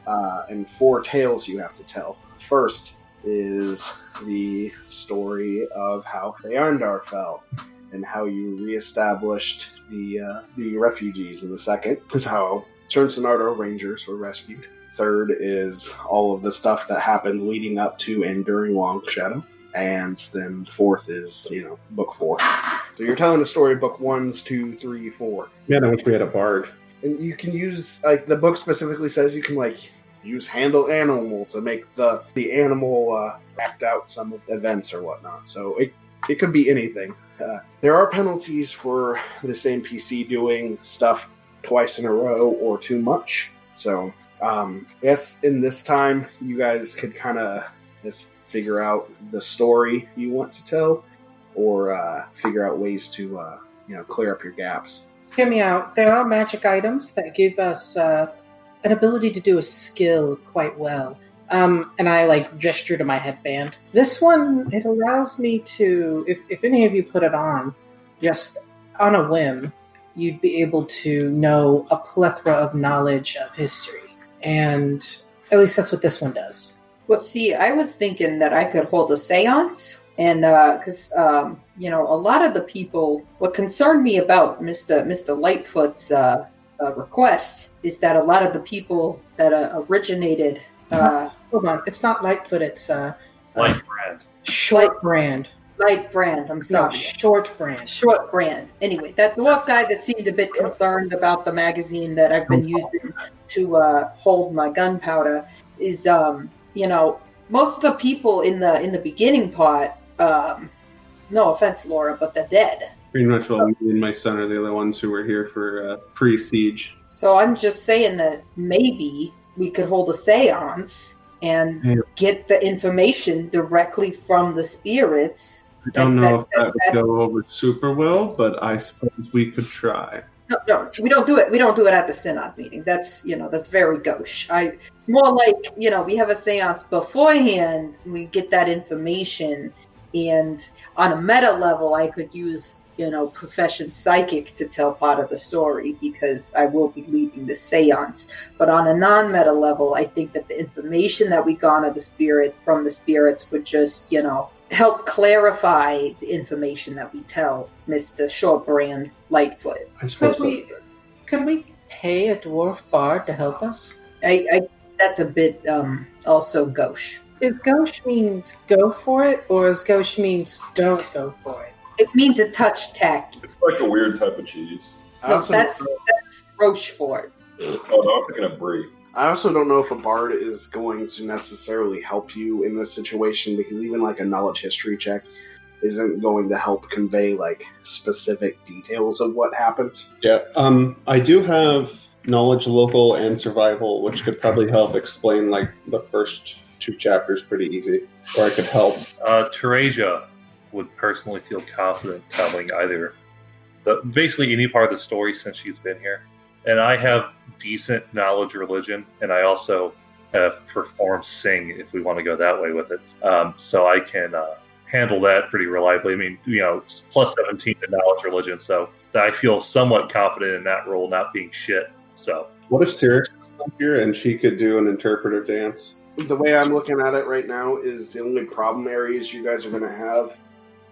Speaker 6: uh, and four tales you have to tell. First is the story of how Phaendar fell and how you reestablished the uh, the refugees. And the second is how Cerncenardo Rangers were rescued. Third is all of the stuff that happened leading up to and during Long Shadow. And then fourth is, you know, book four. So you're telling the story book ones, two, three, four
Speaker 7: Man, I wish we had a bard.
Speaker 6: and you can use like the book specifically says you can like use handle animal to make the the animal uh, act out some of the events or whatnot. So it it could be anything. Uh, there are penalties for this NPC doing stuff twice in a row or too much. So um, yes, in this time you guys could kind of just figure out the story you want to tell, or uh, figure out ways to uh, you know clear up your gaps.
Speaker 2: Hear me out. There are magic items that give us uh, an ability to do a skill quite well. Um, and I like gesture to my headband. This one, it allows me to, if, if any of you put it on, just on a whim, you'd be able to know a plethora of knowledge of history. And at least that's what this one does.
Speaker 3: Well, see, I was thinking that I could hold a seance. And because, um, you know, a lot of the people, what concerned me about Mr. Mr. Lightfoot's uh, uh, request is that a lot of the people that uh, originated. Uh,
Speaker 2: Hold on, it's not Lightfoot, it's uh,
Speaker 5: Light brand.
Speaker 2: Short Brand.
Speaker 3: light brand. I'm
Speaker 2: No,
Speaker 3: sorry.
Speaker 2: short brand.
Speaker 3: Short brand. Anyway, that dwarf guy that seemed a bit concerned about the magazine that I've been using to uh, hold my gunpowder is, um, you know, most of the people in the in the beginning part. Um, no offense, Laura, but they're dead.
Speaker 7: Pretty much well, me and my son are the only ones who were here for uh, pre-siege.
Speaker 3: So I'm just saying that maybe we could hold a séance and
Speaker 7: Yeah.
Speaker 3: get the information directly from the spirits.
Speaker 7: I don't
Speaker 3: That-
Speaker 7: know if
Speaker 3: that-
Speaker 7: that would go over super well, but I suppose we could try.
Speaker 3: No, we don't do it. We don't do it at the synod meeting. That's you know that's very gauche. I more like you know we have a séance beforehand. We get that information, and on a meta level, I could use you know profession psychic to tell part of the story because I will be leading the séance. But on a non-meta level, I think that the information that we garner the spirits from the spirits would just you know help clarify the information that we tell Mister Shortbrand Lightfoot.
Speaker 7: I suppose
Speaker 2: Could we,
Speaker 7: that's
Speaker 2: could we pay a dwarf bard to help us?
Speaker 3: I, I that's a bit um also gauche.
Speaker 2: Is gauche means go for it, or is gauche means don't go for it?
Speaker 3: It means a touch tacky.
Speaker 4: It's like a weird type of cheese.
Speaker 3: No, that's that's Roquefort.
Speaker 4: Oh no, I'm thinking of brie.
Speaker 6: I also don't know if a bard is going to necessarily help you in this situation because even like a knowledge history check isn't going to help convey like specific details of what happened.
Speaker 7: Yeah. Um, I do have knowledge local and survival, which could probably help explain like the first two chapters pretty easy. Or I could help.
Speaker 5: Uh, Teresia would personally feel confident telling either the basically any part of the story since she's been here. And I have decent knowledge religion, and I also have performed sing if we want to go that way with it. Um, so I can uh, handle that pretty reliably. I mean, you know, it's plus 17 to knowledge religion, so I feel somewhat confident in that role not being shit. So
Speaker 7: What if Sirix is still here and she could do an interpretive dance?
Speaker 6: The way I'm looking at it right now is the only problem areas you guys are going to have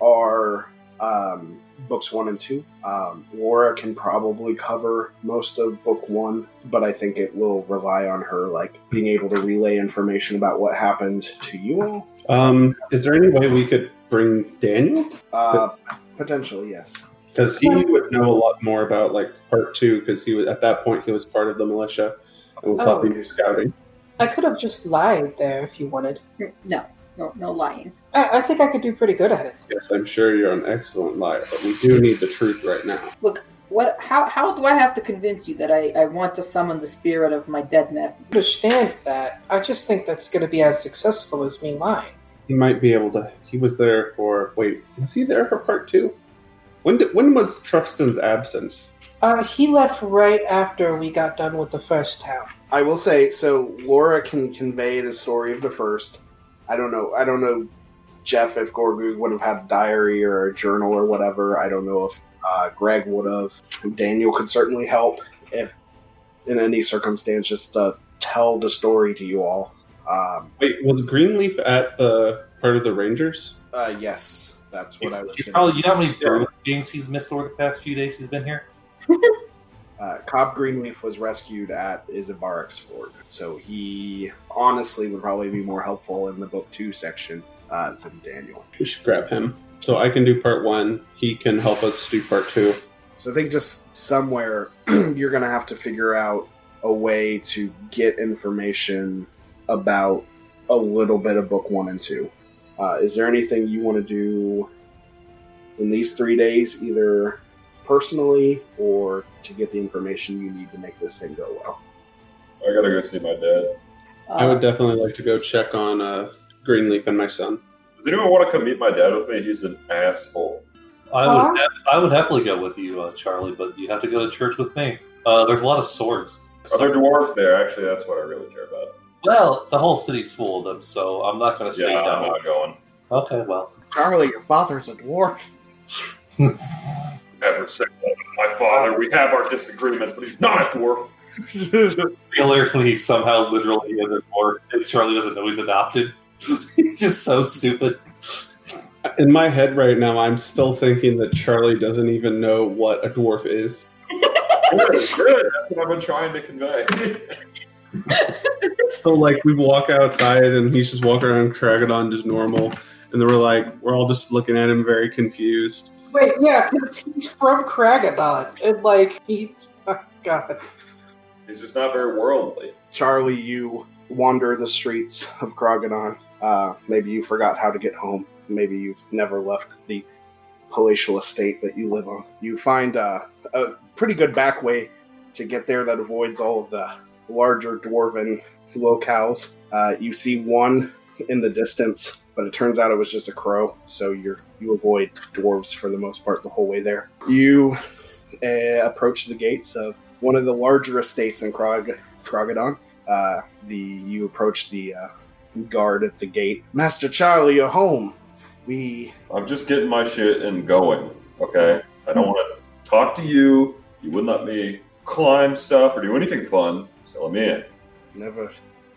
Speaker 6: are um, books one and two. Um, Laura can probably cover most of book one, but I think it will rely on her like being able to relay information about what happened to you all.
Speaker 7: Um, is there any way we could bring Daniel?
Speaker 6: Uh, potentially, yes.
Speaker 7: Because he would know a lot more about like part two. Because he was at that point he was part of the militia and was
Speaker 2: Oh.
Speaker 7: helping you scouting.
Speaker 2: I could have just lied there if you wanted.
Speaker 3: No, no, no lying.
Speaker 2: I, I think I could do pretty good at it.
Speaker 7: Yes, I'm sure you're an excellent liar, but we do need the truth right now.
Speaker 3: Look, what? How? How do I have to convince you that I, I want to summon the spirit of my dead nephew?
Speaker 2: understand that. I just think that's going to be as successful as me lying.
Speaker 7: He might be able to. He was there for. Wait, was he there for part two? When did, when was Truxton's absence?
Speaker 2: Uh, he left right after we got done with the first town.
Speaker 6: I will say so. Laura can convey the story of the first. I don't know. I don't know, Jeff, if Gorgug would have had a diary or a journal or whatever. I don't know if uh, Greg would have. Daniel could certainly help if, in any circumstance, just to tell the story to you all. Um,
Speaker 7: Wait, was Greenleaf at the part of the Rangers?
Speaker 6: uh, yes, that's what
Speaker 8: He's,
Speaker 6: I was.
Speaker 8: he's
Speaker 6: saying.
Speaker 8: probably you know how many Bruins games he's missed over the past few days he's been here.
Speaker 6: uh, Cobb Greenleaf was rescued at Isabarik's Fort, so he honestly would probably be more helpful in the book two section uh, than Daniel.
Speaker 7: We should grab him. So I can do part one. He can help us do part two.
Speaker 6: So I think just somewhere you're going to have to figure out a way to get information about a little bit of book one and two. Uh, is there anything you want to do in these three days, either personally or to get the information you need to make this thing go well?
Speaker 4: I gotta go see my dad.
Speaker 7: I
Speaker 3: Uh,
Speaker 7: would definitely like to go check on uh, Greenleaf and my son.
Speaker 4: Does anyone want to come meet my dad with me? He's an asshole.
Speaker 8: I
Speaker 2: Huh?
Speaker 8: would I would happily go with you, uh, Charlie, but you have to go to church with me. Uh, there's a lot of swords.
Speaker 4: Are there dwarves there? Actually, that's what I really care about.
Speaker 8: Well, the whole city's full of them, so I'm not going to say
Speaker 4: Yeah, I'm not going.
Speaker 8: Okay, well,
Speaker 6: Charlie, your father's a dwarf.
Speaker 4: Ever say that. Oh, my father, we have our disagreements, but he's not a dwarf.
Speaker 8: hilarious when he somehow literally is a dwarf and Charlie doesn't know he's adopted. he's just so stupid.
Speaker 7: In my head right now, I'm still thinking that Charlie doesn't even know what a dwarf is.
Speaker 4: Good, good. That's what I've been trying to convey.
Speaker 7: So, like, we walk outside and he's just walking around Kraggodan just normal. And then we're like, we're all just looking at him very confused.
Speaker 2: Wait, yeah, because he's from Kraggodan, and like he, oh god,
Speaker 4: He's just not very worldly.
Speaker 6: Charlie, you wander the streets of Kraggodan. Uh, maybe you forgot how to get home. Maybe you've never left the palatial estate that you live on. You find uh, a pretty good back way to get there that avoids all of the larger dwarven locales. Uh, you see one in the distance, but it turns out it was just a crow, so you you avoid dwarves for the most part the whole way there. You uh, approach the gates of one of the larger estates in Krog- Kraggodan. Uh, the you approach the uh, guard at the gate. Master Charlie, you're home. We
Speaker 4: I'm just getting my shit and going. Okay, I don't want to talk to you. You wouldn't let me climb stuff or do anything fun. So let me in.
Speaker 6: never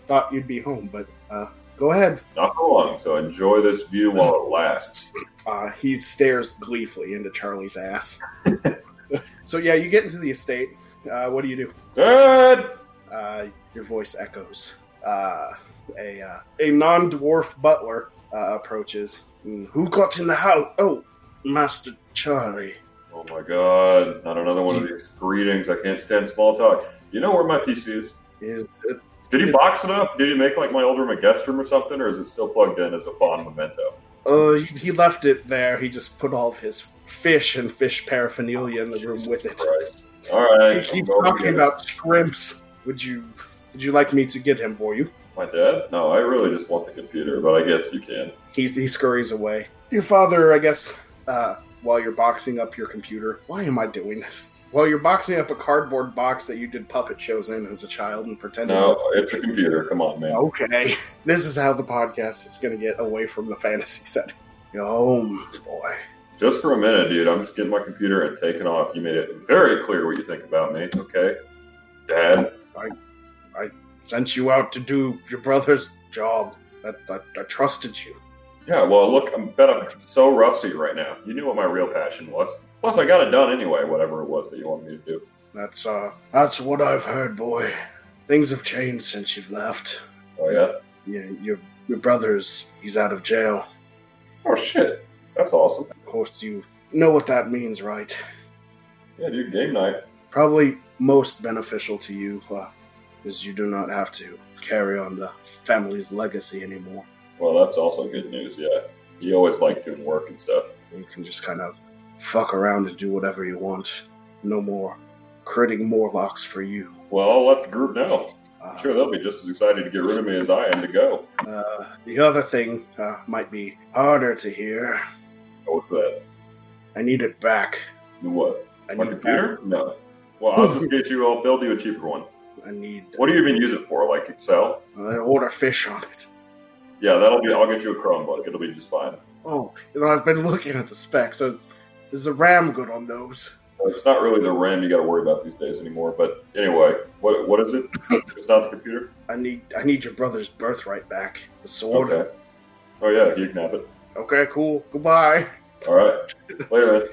Speaker 6: thought you'd be home, but uh, go ahead.
Speaker 4: Not for long. So enjoy this view while it lasts.
Speaker 6: Uh, he stares gleefully into Charlie's ass. so yeah, you get into the estate. Uh, what do you do?
Speaker 4: Good.
Speaker 6: Uh, your voice echoes. Uh, a uh, a non dwarf butler uh, approaches. "Mm, Who got in the house? Oh, Master Charlie.
Speaker 4: Oh my god! Not another one of these greetings. I can't stand small talk. You know where my PC is?
Speaker 6: Is it
Speaker 4: Did you box it up? Did you make like my older Megestrum or something, or is it still plugged in as a fond memento?
Speaker 6: Uh, he, he left it there. He just put all of his fish and fish paraphernalia in the room with it.
Speaker 4: Christ. All right.
Speaker 6: He keeps talking
Speaker 4: to get it.
Speaker 6: about shrimps. Would you? Would you like me to get him for you?
Speaker 4: my dad. No, I really just want the computer, but I guess you can.
Speaker 6: He he scurries away. Your father, I guess. Uh, while you're boxing up your computer, why am I doing this? While you're boxing up a cardboard box that you did puppet shows in as a child and pretending.
Speaker 4: No, it's a computer. Come on, man.
Speaker 6: Okay, this is how the podcast is going to get away from the fantasy setting. You're boy.
Speaker 4: Just for a minute, dude. I'm just getting my computer and taking off. You made it very clear what you think about me. Okay, Dad.
Speaker 6: I, I sent you out to do your brother's job. That I, I trusted you.
Speaker 4: Yeah. Well, look, I bet I'm so rusty right now. You knew what my real passion was. Plus, I got it done anyway. Whatever it was that you wanted me to do.
Speaker 6: That's uh, that's what I've heard, boy. Things have changed since you've left.
Speaker 4: Oh yeah.
Speaker 6: Yeah, your your brother's he's out of jail.
Speaker 4: Oh shit. That's awesome.
Speaker 6: Of course, you know what that means, right?
Speaker 4: Yeah, dude. Game night.
Speaker 6: Probably most beneficial to you, uh, is you do not have to carry on the family's legacy anymore.
Speaker 4: Well, that's also good news. Yeah. He always liked doing work and stuff.
Speaker 6: You can just kind of fuck around and do whatever you want. No more critting Morlocks for you.
Speaker 4: Well, I'll let the group know.
Speaker 6: Uh,
Speaker 4: I'm sure they'll be just as excited to get rid of me as I am to go.
Speaker 6: Uh, the other thing uh, might be harder to hear.
Speaker 4: What's that?
Speaker 6: I need it back.
Speaker 4: What?
Speaker 6: I
Speaker 4: My computer? No. Well, I'll just get you. I'll build you a cheaper one.
Speaker 6: I need.
Speaker 4: What do you even use it for? Like Excel?
Speaker 6: I order fish on it.
Speaker 4: Yeah, that'll be. I'll get you a Chromebook. It'll be just fine.
Speaker 6: Oh, you know I've been looking at the specs. So it's, is the RAM good on those?
Speaker 4: Uh, it's not really the RAM you got to worry about these days anymore. But anyway, what what is it? It's not the computer.
Speaker 6: I need. I need your brother's birthright back. The sword.
Speaker 4: Okay. Oh yeah, you can have it.
Speaker 6: Okay, cool. Goodbye,
Speaker 4: All right. Later.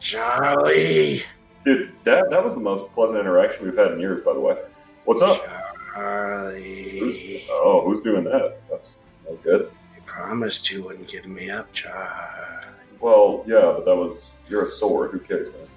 Speaker 6: Charlie.
Speaker 4: dude. That that was the most pleasant interaction we've had in years. By the way. What's up? Who's,
Speaker 6: Charlie.
Speaker 4: oh, who's doing that? That's no good.
Speaker 6: You promised you wouldn't give me up, Charlie.
Speaker 4: Well, yeah, but that was you're a sword. Who cares, man?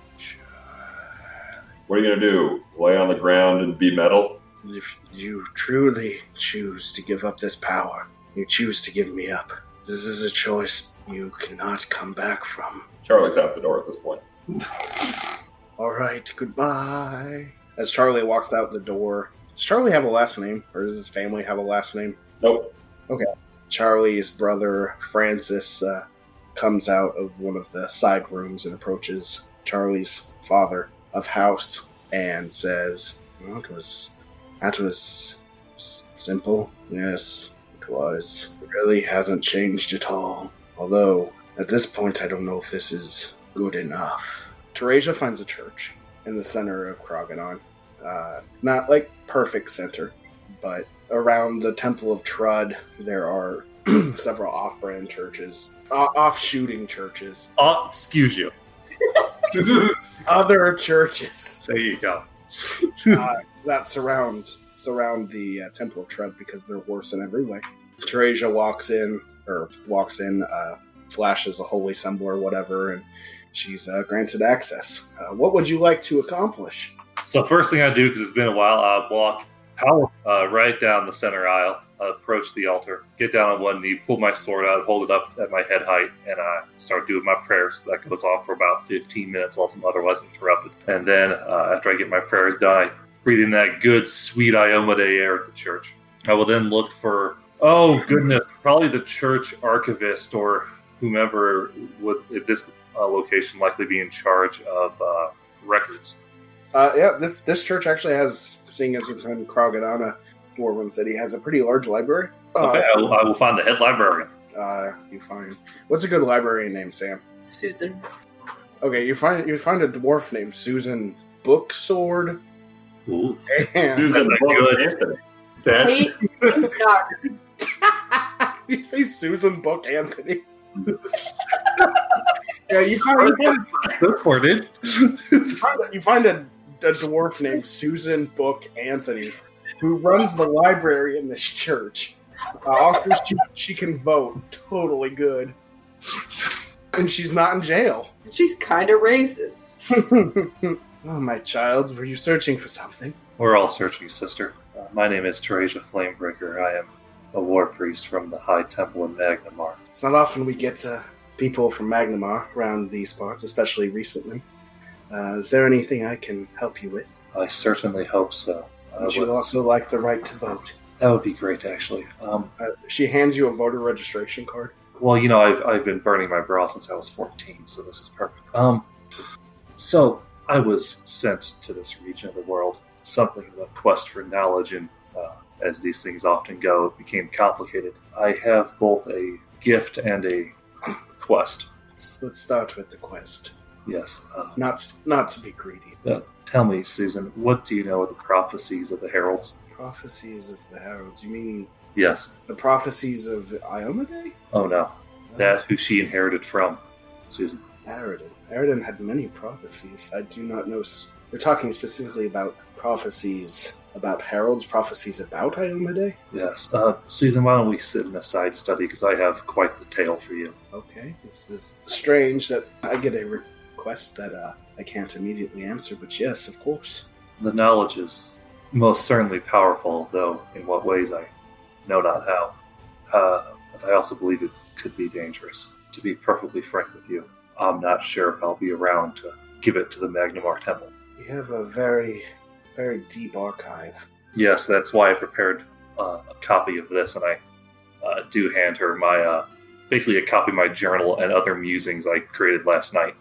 Speaker 4: What are you gonna do? Lay on the ground and be metal?
Speaker 6: If you truly choose to give up this power, you choose to give me up. This is a choice you cannot come back from.
Speaker 4: Charlie's out the door at this point.
Speaker 6: All right, goodbye. As Charlie walks out the door, does Charlie have a last name, or does his family have a last name?
Speaker 4: Nope. Okay.
Speaker 6: Charlie's brother Francis uh, comes out of one of the side rooms and approaches Charlie's father of house and says, well, "It was that was simple. Yes, it was. It really hasn't changed at all. Although at this point, I don't know if this is good enough." Teresia finds a church in the center of Kraggodan. Uh, not like perfect center, but around the Temple of Trudd, there are several off-brand churches, uh, off-shooting churches,
Speaker 5: Oh, excuse you.
Speaker 6: other churches
Speaker 5: There you go.
Speaker 6: uh, that surrounds surround the uh, Temple of Trudd because they're worse in every way. Teresia walks in, or walks in, uh, flashes a holy symbol or whatever, and she's uh, granted access. Uh, what would you like to accomplish?
Speaker 5: So first thing I do, because it's been a while, I walk power uh, right down the center aisle, approach the altar, get down on one knee, pull my sword out, hold it up at my head height, and I start doing my prayers. That goes on for about 15 minutes, while I'm otherwise interrupted. And then uh, after I get my prayers done, I breathe in that good, sweet Iomedae air at the church. I will then look for, oh goodness, probably the church archivist or whomever would at this uh, location likely be in charge of uh, records.
Speaker 6: Uh, yeah, this this church actually has, seeing as it's in Kragadana, Dwarven City, has a pretty large library. Uh,
Speaker 5: Okay, I will, I will find the head librarian.
Speaker 6: uh, you find what's a good librarian name, Sam?
Speaker 3: Susan.
Speaker 6: Okay, you find you find a dwarf named Susan Booksword.
Speaker 5: Ooh.
Speaker 6: And
Speaker 4: Susan
Speaker 5: That's
Speaker 4: Brooks
Speaker 5: good.
Speaker 4: Anthony. That's
Speaker 3: not
Speaker 6: you say Susan Book Anthony. yeah, you find, you find,
Speaker 5: Good for it, dude.
Speaker 6: you find, a, you find a, a dwarf named Susan Book Anthony who runs the library in this church. Uh, also, she, she can vote. Totally good. And she's not in jail.
Speaker 3: she's kind of racist.
Speaker 6: oh, my child, were you searching for something?
Speaker 5: We're all searching, sister. Uh, my name is Teresia Flamebreaker. I am a war priest from the High Temple in Magnimar.
Speaker 6: It's not often we get uh, people from Magnimar around these parts, especially recently. Uh, is there anything I can help you with?
Speaker 5: I certainly hope so.
Speaker 6: Would you also like the right to vote?
Speaker 5: that would be great, actually. Um,
Speaker 6: Uh, she hands you a voter registration card.
Speaker 5: well, you know, I've, I've been burning my bra since I was 14, so this is perfect. Um, so, I was sent to this region of the world, something of a quest for knowledge, and uh, as these things often go, it became complicated. I have both a gift and a quest.
Speaker 6: Let's, let's start with the quest.
Speaker 5: Yes. Uh,
Speaker 6: Not not to be greedy.
Speaker 5: Uh, tell me, Susan, what do you know of the prophecies of the heralds?
Speaker 6: Prophecies of the heralds. You mean
Speaker 5: Yes.
Speaker 6: the prophecies of Iomedae?
Speaker 5: Oh no, that who she inherited from, Susan.
Speaker 6: Aroden. Aroden had many prophecies. I do not know. s- We're talking specifically about prophecies about heralds, prophecies about Iomedae?
Speaker 5: Yes. Uh, Susan, why don't we sit in a side study because I have quite the tale for you.
Speaker 6: Okay. This is strange that I get a request that uh, I can't immediately answer, but yes, of course.
Speaker 5: The knowledge is most certainly powerful, though in what ways I know not how. Uh, but I also believe it could be dangerous. To be perfectly frank with you, I'm not sure if I'll be around to give it to the Magnimar Temple.
Speaker 6: We have a very, very deep archive.
Speaker 5: Yes, that's why I prepared uh, a copy of this, and I uh, do hand her my uh, basically a copy of my journal and other musings I created last night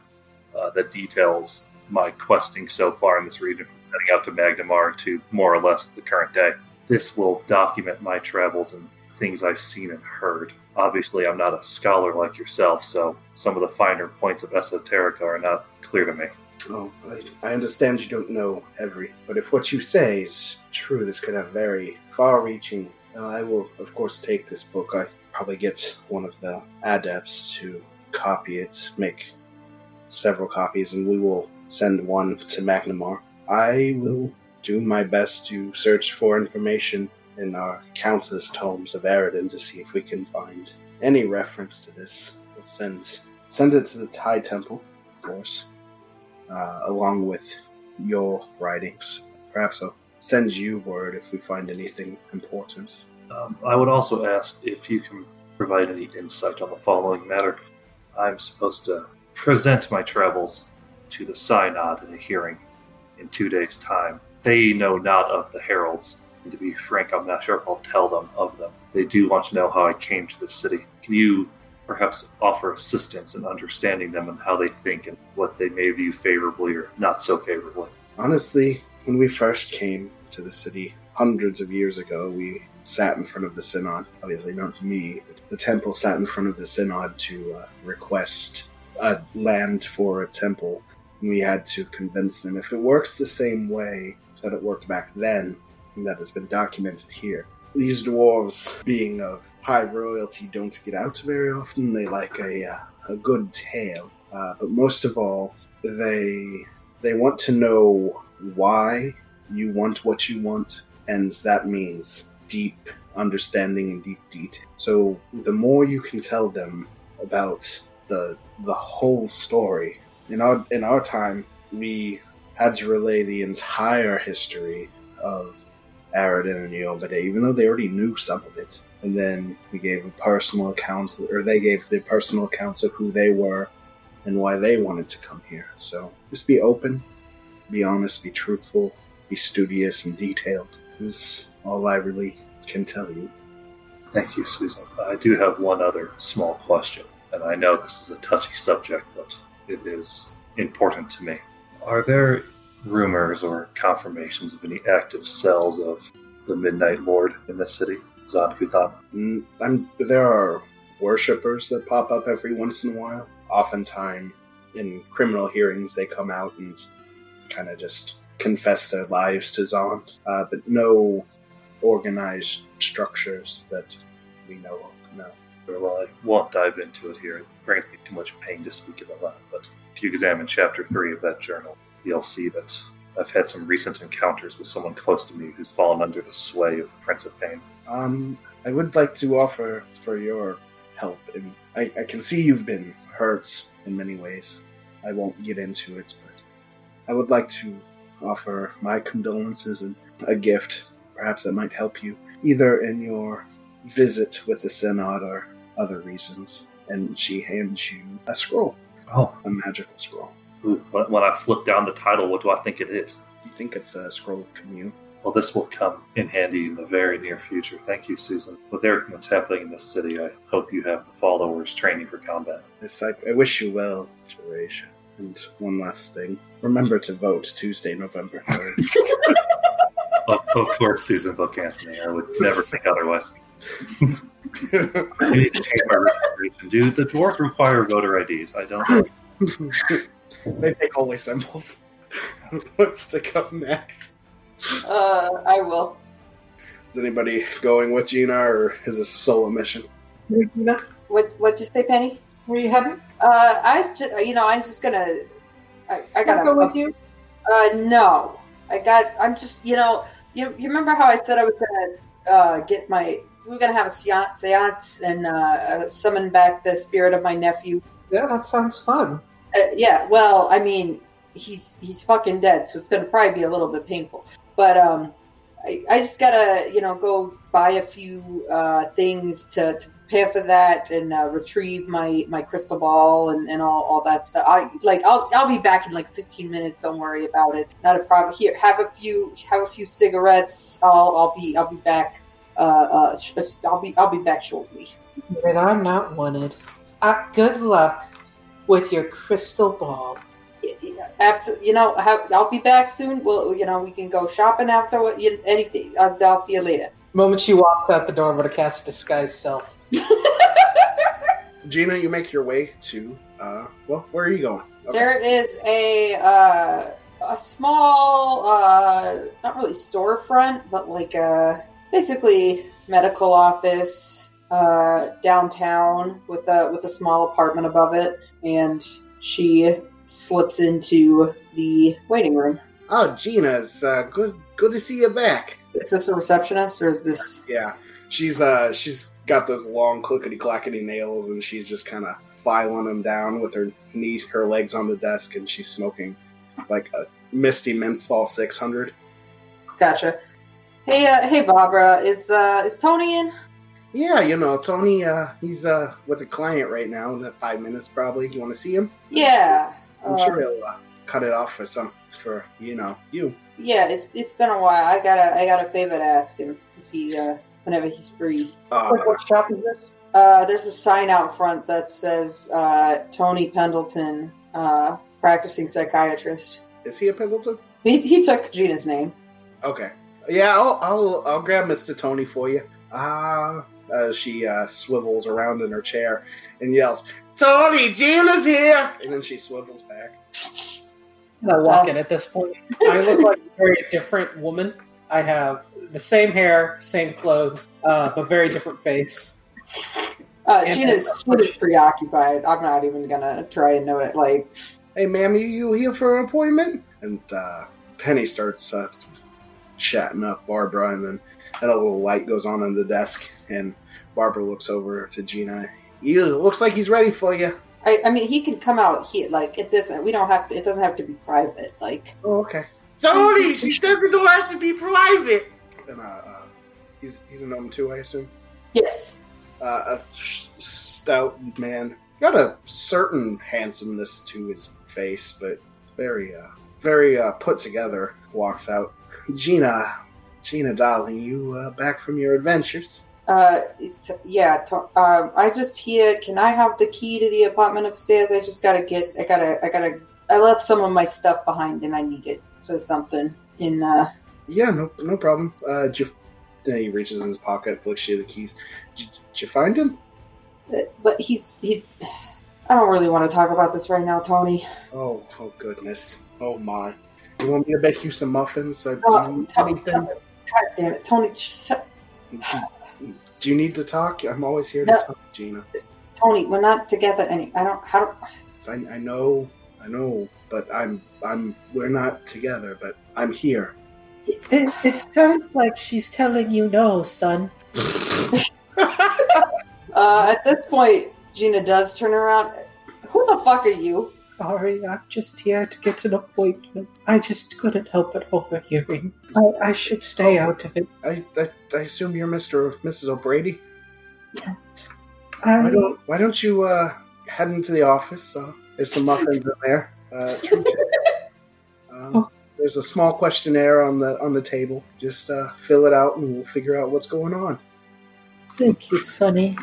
Speaker 5: uh, that details my questing so far in this region from setting out to Magnimar to more or less the current day. This will document my travels and things I've seen and heard. Obviously, I'm not a scholar like yourself, so some of the finer points of esoterica are not clear to me.
Speaker 6: Oh, I, I understand you don't know everything, but if what you say is true, this could have very far-reaching. Uh, I will, of course, take this book. I probably get one of the adepts to copy it, make several copies, and we will send one to Magnimar. I will do my best to search for information in our countless tomes of Aroden to see if we can find any reference to this. We'll send send it to the Thai Temple, of course uh, along with your writings. Perhaps I'll send you word if we find anything important.
Speaker 5: Um, I would also ask if you can provide any insight on the following matter. I'm supposed to present my travels to the synod in a hearing in two days' time. They know not of the heralds, and to be frank, I'm not sure if I'll tell them of them. They do want to know how I came to the city. Can you perhaps offer assistance in understanding them and how they think and what they may view favorably or not so favorably?
Speaker 6: Honestly, when we first came to the city hundreds of years ago, we sat in front of the synod. Obviously, not me, the temple sat in front of the synod to uh, request a land for a temple. We had to convince them if it works the same way that it worked back then, and that has been documented here. These dwarves, being of high royalty, don't get out very often. They like a uh, a good tale, uh, but most of all, they they want to know why you want what you want, and that means deep understanding and deep detail. So the more you can tell them about the the whole story. In our in our time, we had to relay the entire history of Aroden and Iomedae, even though they already knew some of it. And then we gave a personal account, or they gave the personal accounts of who they were and why they wanted to come here. So just be open, be honest, be truthful, be studious and detailed. This is all I really can tell you.
Speaker 5: Thank you, Susan. I do have one other small question, and I know this is a touchy subject, but it is important to me. Are there rumors or confirmations of any active cells of the Midnight Lord in this city, Zon-Kuthon?
Speaker 6: Mm, there are worshippers that pop up every once in a while. Oftentimes, in criminal hearings, they come out and kind of just confess their lives to Zon, uh, but no organized structures that we know of. No.
Speaker 5: Well, I won't dive into it here. It brings me too much pain to speak about that. But if you examine chapter three of that journal, you'll see that I've had some recent encounters with someone close to me who's fallen under the sway of the Prince of Pain.
Speaker 6: Um, I would like to offer for your help, and I, I can see you've been hurt in many ways. I won't get into it, but I would like to offer my condolences and a gift, perhaps that might help you, either in your visit with the Synod or other reasons. And she hands you a scroll,
Speaker 5: Oh,
Speaker 6: a magical scroll.
Speaker 5: ooh, when when I flip down the title, what do I think it is?
Speaker 6: You think it's a scroll of commune?
Speaker 5: Well, this will come in handy in the very near future. Thank you, Susan. With everything that's happening in this city, I hope you have the followers training for combat.
Speaker 6: It's like, I wish you well, Teresia. And one last thing. Remember to vote Tuesday, November 3rd.
Speaker 5: Of, of course, Susan Book Anthony. I would never think otherwise. I need to change my registration. Do the dwarves require voter IDs? I don't.
Speaker 6: Think they take holy symbols. What's to come next?
Speaker 3: Uh, I will.
Speaker 6: Is anybody going with Gina, or is this a solo mission?
Speaker 2: Regina,
Speaker 3: What What'd you say, Penny?
Speaker 2: where you heading?
Speaker 3: Uh, I ju- you know I'm just gonna. I, I
Speaker 2: I
Speaker 3: gotta
Speaker 2: go with you?
Speaker 3: Uh, no, I got. I'm just, you know, you, you remember how I said I was gonna uh, get my. We were gonna have a seance, and uh, summon back the spirit of my nephew.
Speaker 2: Yeah, that sounds fun.
Speaker 3: Uh, yeah, well, I mean, he's he's fucking dead, so it's gonna probably be a little bit painful. But um, I, I just gotta, you know, go buy a few uh, things to, to prepare for that and uh, retrieve my my crystal ball and, and all, all that stuff. I like I'll I'll be back in like 15 minutes. Don't worry about it. Not a problem. Here, have a few have a few cigarettes. I'll I'll be I'll be back. Uh, uh, I'll be I'll be back shortly.
Speaker 2: But I'm not wanted. Uh, good luck with your crystal ball.
Speaker 3: Absolutely. You know, have, I'll be back soon. Well, you know, we can go shopping after what you anything. I'll, I'll see you later.
Speaker 2: The moment she walks out the door, I'm gonna cast disguise self.
Speaker 6: Gina, you make your way to, uh, well, where are you going? Okay.
Speaker 3: There is a uh, a small, uh, not really storefront, but like a basically medical office uh, downtown with a with a small apartment above it, and she slips into the waiting room.
Speaker 6: Oh, Gina's, uh, good, good to see you back.
Speaker 3: Is this a receptionist or is this?
Speaker 6: Yeah, she's, uh, she's got those long clickety clackety nails, and she's just kind of filing them down with her knees, her legs on the desk, and she's smoking like a Misty Menthol 600.
Speaker 3: Gotcha. Hey, uh, hey, Barbara, is uh, is Tony in?
Speaker 6: Yeah, you know, Tony, uh, he's, uh, with a client right now in the five minutes probably. You want to see him?
Speaker 3: Yeah.
Speaker 6: I'm
Speaker 3: Uh,
Speaker 6: sure he'll, uh, cut it off for some, for, you know, you.
Speaker 3: Yeah, it's it's been a while. I got a I got a favor to ask him if he uh, whenever he's free.
Speaker 6: Uh,
Speaker 2: Like, what shop is this?
Speaker 3: Uh, there's a sign out front that says uh, Tony Pendleton, uh, practicing psychiatrist.
Speaker 6: is he a Pendleton?
Speaker 3: He, he took Gina's name.
Speaker 6: Okay. Yeah, I'll I'll I'll grab Mr. Tony for you. Ah, uh, she uh, swivels around in her chair and yells, "Tony, Gina's here!" And then she swivels back.
Speaker 2: I walk in at this point. I look like a very different woman. I have the same hair, same clothes, uh, but very different face.
Speaker 3: Uh,
Speaker 2: And-
Speaker 3: Gina's Gina's preoccupied. I'm not even gonna try and note it. Like,
Speaker 6: Hey, ma'am, you, you here for an appointment? And uh, Penny starts uh, chatting up Barbara, and then and a little light goes on on the desk, and Barbara looks over to Gina. He looks like he's ready for you.
Speaker 3: I, I mean, he can come out here. Like it doesn't. We don't have. It doesn't have to be private. Like
Speaker 6: Oh, okay.
Speaker 9: Tony, she said we don't have to be private.
Speaker 6: And uh, uh he's he's a gnome too, I assume.
Speaker 3: yes,
Speaker 6: Uh, a stout man, got a certain handsomeness to his face, but very uh very uh put together. Walks out. Gina, Gina, darling, you uh, back from your adventures?
Speaker 3: Uh, it's, yeah. To, um, I just here. Can I have the key to the apartment upstairs? I just gotta get. I gotta. I gotta. I left some of my stuff behind, and I need it for something. In uh,
Speaker 6: Yeah, no, no problem. Uh, uh, he reaches in his pocket, flicks you the keys. Did, did you find him?
Speaker 3: but- but he's he. I don't really want to talk about this right now, Tony.
Speaker 6: Oh, oh goodness. Oh my. You want me to bake you some muffins? Do,
Speaker 3: Oh,
Speaker 6: you need
Speaker 3: Tony,
Speaker 6: anything?
Speaker 3: Tony, God damn it, Tony! just-
Speaker 6: do you need to talk? I'm always here
Speaker 3: No.
Speaker 6: to talk, to Gina.
Speaker 3: Tony, we're not together any. I don't. How do?
Speaker 6: I, I know, I know, but I'm, I'm, we're not together, but I'm here.
Speaker 2: It, it sounds like she's telling you no, son.
Speaker 3: Uh, at this point, Gina does turn around. Who the fuck are you?
Speaker 2: Sorry, I'm just here to get an appointment. I just couldn't help but overhearing. I, I should stay out of it.
Speaker 6: I, I, I assume you're Mr. or Mrs. O'Brady.
Speaker 2: I,
Speaker 6: Why don't, why don't you uh, head into the office? Uh, there's some muffins in there. Uh, um, there's a small questionnaire on the on the table. Just uh, fill it out, and we'll figure out what's going on.
Speaker 2: thank you, Sonny.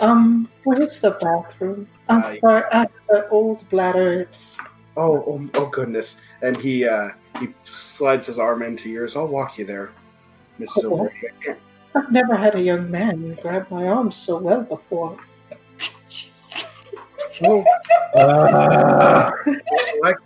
Speaker 2: Um, where's the bathroom? I'm
Speaker 6: I-
Speaker 2: sorry, I have old bladder. It's
Speaker 6: Oh, oh, oh goodness! And he uh, he slides his arm into yours. I'll walk you there, Mrs.
Speaker 2: Oh.
Speaker 6: O'Brady.
Speaker 2: I've never had a young man grab my arm so well before.
Speaker 6: Oh, like,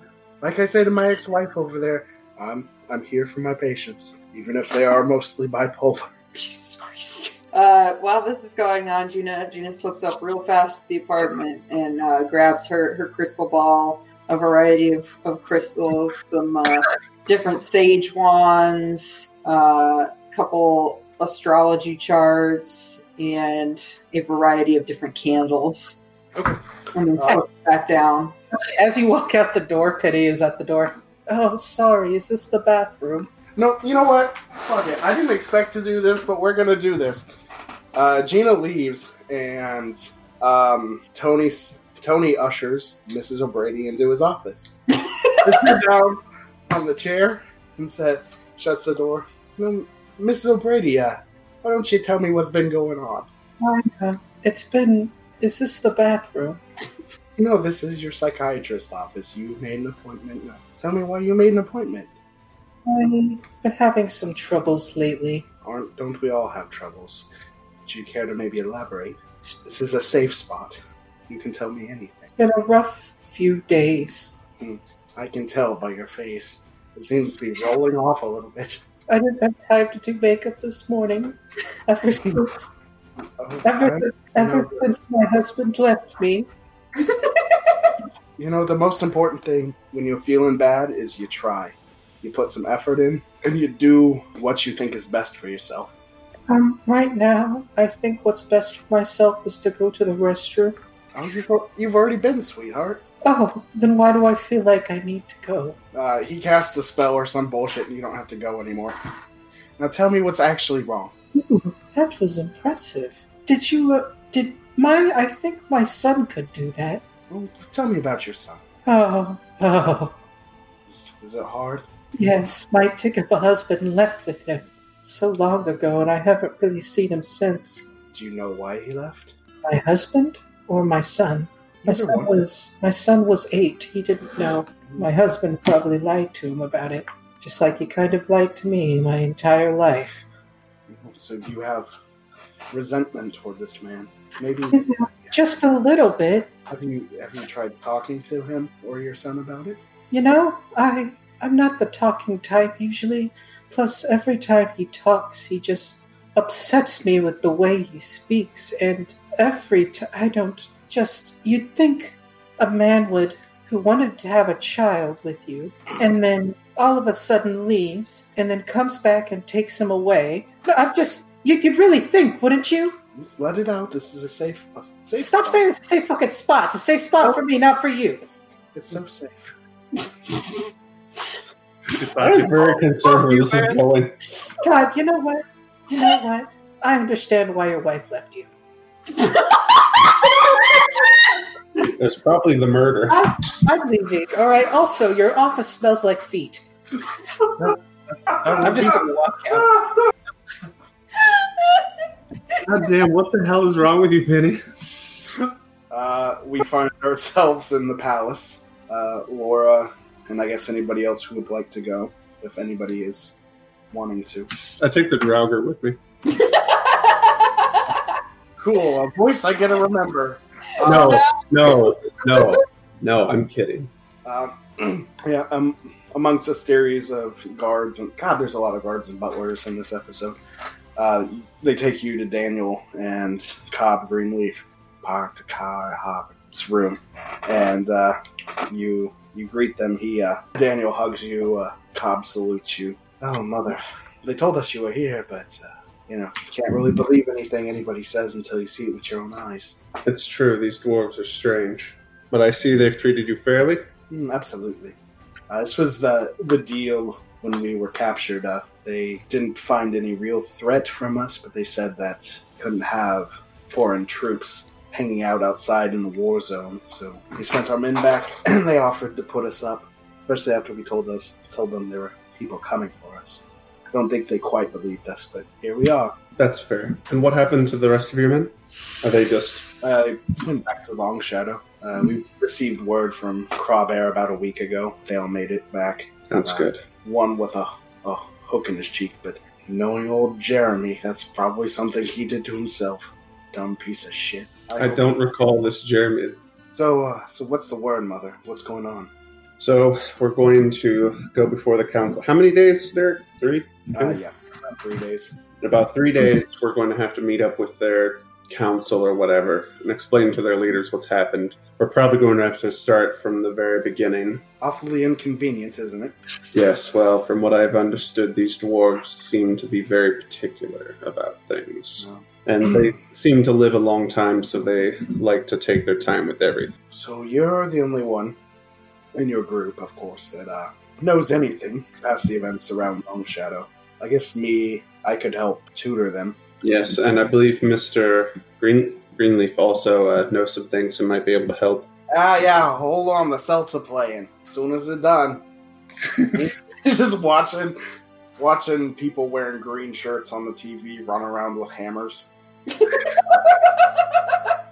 Speaker 6: like I say to my ex-wife over there, I'm I'm here for my patients, even if they are mostly bipolar.
Speaker 3: Jesus Christ. Uh, while this is going on, Gina Gina slips up real fast to the apartment and uh, grabs her, her crystal ball, a variety of, of crystals, some uh, different sage wands, uh, a couple astrology charts, and a variety of different candles.
Speaker 6: Okay.
Speaker 3: And then slips back down.
Speaker 2: As you walk out the door, Pity is at the door. Oh, sorry, is this the bathroom?
Speaker 6: No, you know what? Fuck it. I didn't expect to do this, but we're gonna do this. Uh, Gina leaves, and um, Tony's Tony ushers Mrs. O'Brady into his office. Sits her down on the chair and said, shuts the door. "Um, Mrs. O'Brady, uh, why don't you tell me what's been going on?
Speaker 2: It's been. Is this the bathroom?
Speaker 6: No, this is your psychiatrist office. You made an appointment. Now, tell me why you made an appointment.
Speaker 2: I've been having some troubles lately.
Speaker 6: Aren't don't we all have troubles? You care to maybe elaborate? This is a safe spot. You can tell me anything.
Speaker 2: It's been a rough few days. Hmm.
Speaker 6: I can tell by your face. It seems to be rolling off a little bit.
Speaker 2: I didn't have time to do makeup this morning. Ever since,
Speaker 6: Oh,
Speaker 2: ever,
Speaker 6: I'm-
Speaker 2: ever since my husband left me.
Speaker 6: you know, the most important thing when you're feeling bad is you try. You put some effort in, and you do what you think is best for yourself.
Speaker 2: Um, right now, I think what's best for myself is to go to the restroom.
Speaker 6: Oh, you've, you've already been, sweetheart.
Speaker 2: Oh, then why do I feel like I need to go?
Speaker 6: Uh, he casts a spell or some bullshit, and you don't have to go anymore. Now tell me what's actually wrong.
Speaker 2: Ooh, that was impressive. Did you, uh, did my, I think my son could do that.
Speaker 6: Well, tell me about your son.
Speaker 2: Oh, oh,
Speaker 6: Is, is it hard?
Speaker 2: yes, my tick of a husband left with him so long ago, and I haven't really seen him since.
Speaker 6: Do you know why he left?
Speaker 2: My husband or my son? My
Speaker 6: Either
Speaker 2: son
Speaker 6: one.
Speaker 2: was my son was eight. He didn't know. My husband probably lied to him about it, just like he kind of lied to me my entire life.
Speaker 6: So you have resentment toward this man. Maybe
Speaker 2: Just a little bit,
Speaker 6: have you have you tried talking to him or your son about it?
Speaker 2: you know. I I'm not the talking type usually. Plus, every time he talks, he just upsets me with the way he speaks, and every time I don't just. You'd think a man would who wanted to have a child with you and then all of a sudden leaves and then comes back and takes him away. No, I'm just, you, you'd really think, wouldn't you?
Speaker 6: Just let it out. This is a safe, a safe
Speaker 2: Stop
Speaker 6: spot.
Speaker 2: saying it's a safe fucking spot. It's a safe spot for me, not for you.
Speaker 6: It's so safe.
Speaker 7: I'm very concerned where this is going.
Speaker 2: God, you know what? You know what? I understand why your wife left you.
Speaker 7: There's probably the murder.
Speaker 2: I'm leaving. All right. Also, your office smells like feet. I'm just gonna walk out.
Speaker 7: God damn, what the hell is wrong with you, Penny?
Speaker 6: Uh, we find ourselves in the palace. Uh, Laura, and I guess anybody else who would like to go, if anybody is wanting to.
Speaker 7: I take the Draugr with me.
Speaker 6: Cool, a voice I gotta remember. Uh,
Speaker 7: No, no, no, no, I'm kidding.
Speaker 6: Um, yeah, um, amongst a series of guards, and God, there's a lot of guards and butlers in this episode. Uh, they take you to Daniel and Cobb Greenleaf, park the car at Hobbitt's room, and uh, you you greet them. He uh, Daniel hugs you. Uh, Cobb salutes you. Oh, mother! They told us you were here, but uh, you know, you can't really believe anything anybody says until you see it with your own eyes.
Speaker 7: It's true, these dwarves are strange. But I see they've treated you fairly.
Speaker 6: Mm, absolutely. Uh, this was the the deal when we were captured. Uh, they didn't find any real threat from us, but they said that couldn't have foreign troops hanging out outside in the war zone. So they sent our men back, and they offered to put us up, especially after we told us told them there were people coming for us. I don't think they quite believed us, but here we are.
Speaker 7: That's fair. And what happened to the rest of your men? Are they just.
Speaker 6: Uh, they went back to Long Shadow. Uh, we received word from Crawbear about a week ago. They all made it back.
Speaker 7: That's
Speaker 6: Wow.
Speaker 7: good.
Speaker 6: one with a, a hook in his cheek, but knowing old Jeremy, that's probably something he did to himself. Dumb piece of shit.
Speaker 7: I don't recall this Jeremy.
Speaker 6: So, uh, so what's the word, Mother? What's going on?
Speaker 7: So we're going to go before the council. How many days there? Three?
Speaker 6: Uh, yeah, about three days.
Speaker 7: In about three days, we're going to have to meet up with their council or whatever and explain to their leaders what's happened. We're probably going to have to start from the very beginning.
Speaker 6: Awfully inconvenient, isn't it?
Speaker 7: Yes, well, from what I've understood, these dwarves seem to be very particular about things. And they seem to live a long time, so they like to take their time with everything.
Speaker 6: So you're the only one in your group, of course, that uh, knows anything past the events around Long Shadow. I guess me, I could help tutor them.
Speaker 7: Yes, and I believe Mr. Green Greenleaf also uh, knows some things and might be able to help.
Speaker 6: Ah, yeah, hold on, the Celts are playing. Soon as they're done. Just watching watching people wearing green shirts on the TV run around with hammers.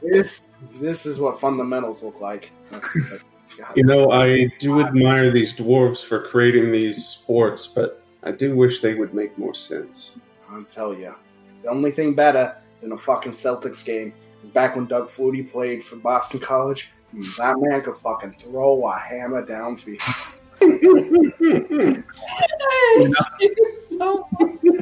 Speaker 6: This this is what fundamentals look like. That's- that's- God.
Speaker 7: You know, I do admire these dwarves for creating these sports, but I do wish they would make more sense.
Speaker 6: I'll tell you, the only thing better than a fucking Celtics game is back when Doug Flutie played for Boston College. That man could fucking throw a hammer downfield.
Speaker 3: so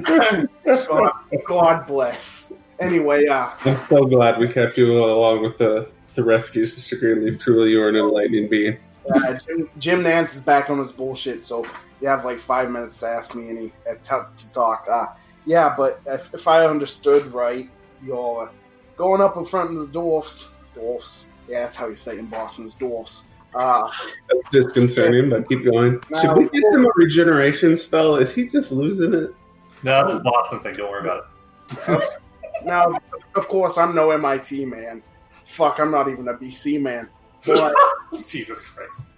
Speaker 6: God, God bless. Anyway, uh,
Speaker 7: I'm so glad we kept you along with the, the refugees, Mr. Greenleaf. Truly, you are an enlightening being.
Speaker 6: Uh, Jim, Jim Nantz is back on his bullshit, so you have like five minutes to ask me any uh, to, to talk. Uh, yeah, but if, if I understood right, you're going up in front of the dwarfs. Dwarfs. Yeah, that's how you say it in Boston's dwarfs. Uh,
Speaker 7: That's disconcerting, but keep going. Should we get him a regeneration spell? Is he just losing it?
Speaker 5: No, that's a Boston thing. Don't worry about it.
Speaker 6: now, of course, I'm no MIT man. Fuck, I'm not even a BC man. But,
Speaker 5: Jesus Christ.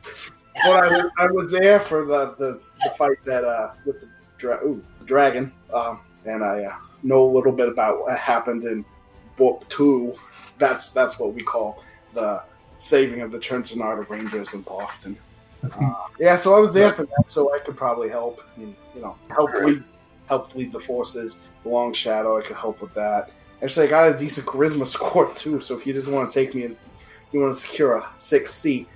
Speaker 6: but I, I was there for the, the, the fight that uh, with the dra- ooh, dragon, um, and I uh, know a little bit about what happened in book two. That's that's what we call the saving of the Trenton Art Rangers in Boston. Uh, yeah, so I was there for that, so I could probably help. and, You know, help lead help lead the forces. The Long Shadow, I could help with that. Actually, I got a decent charisma score too. So if you just want to take me and you want to secure a sixth seat,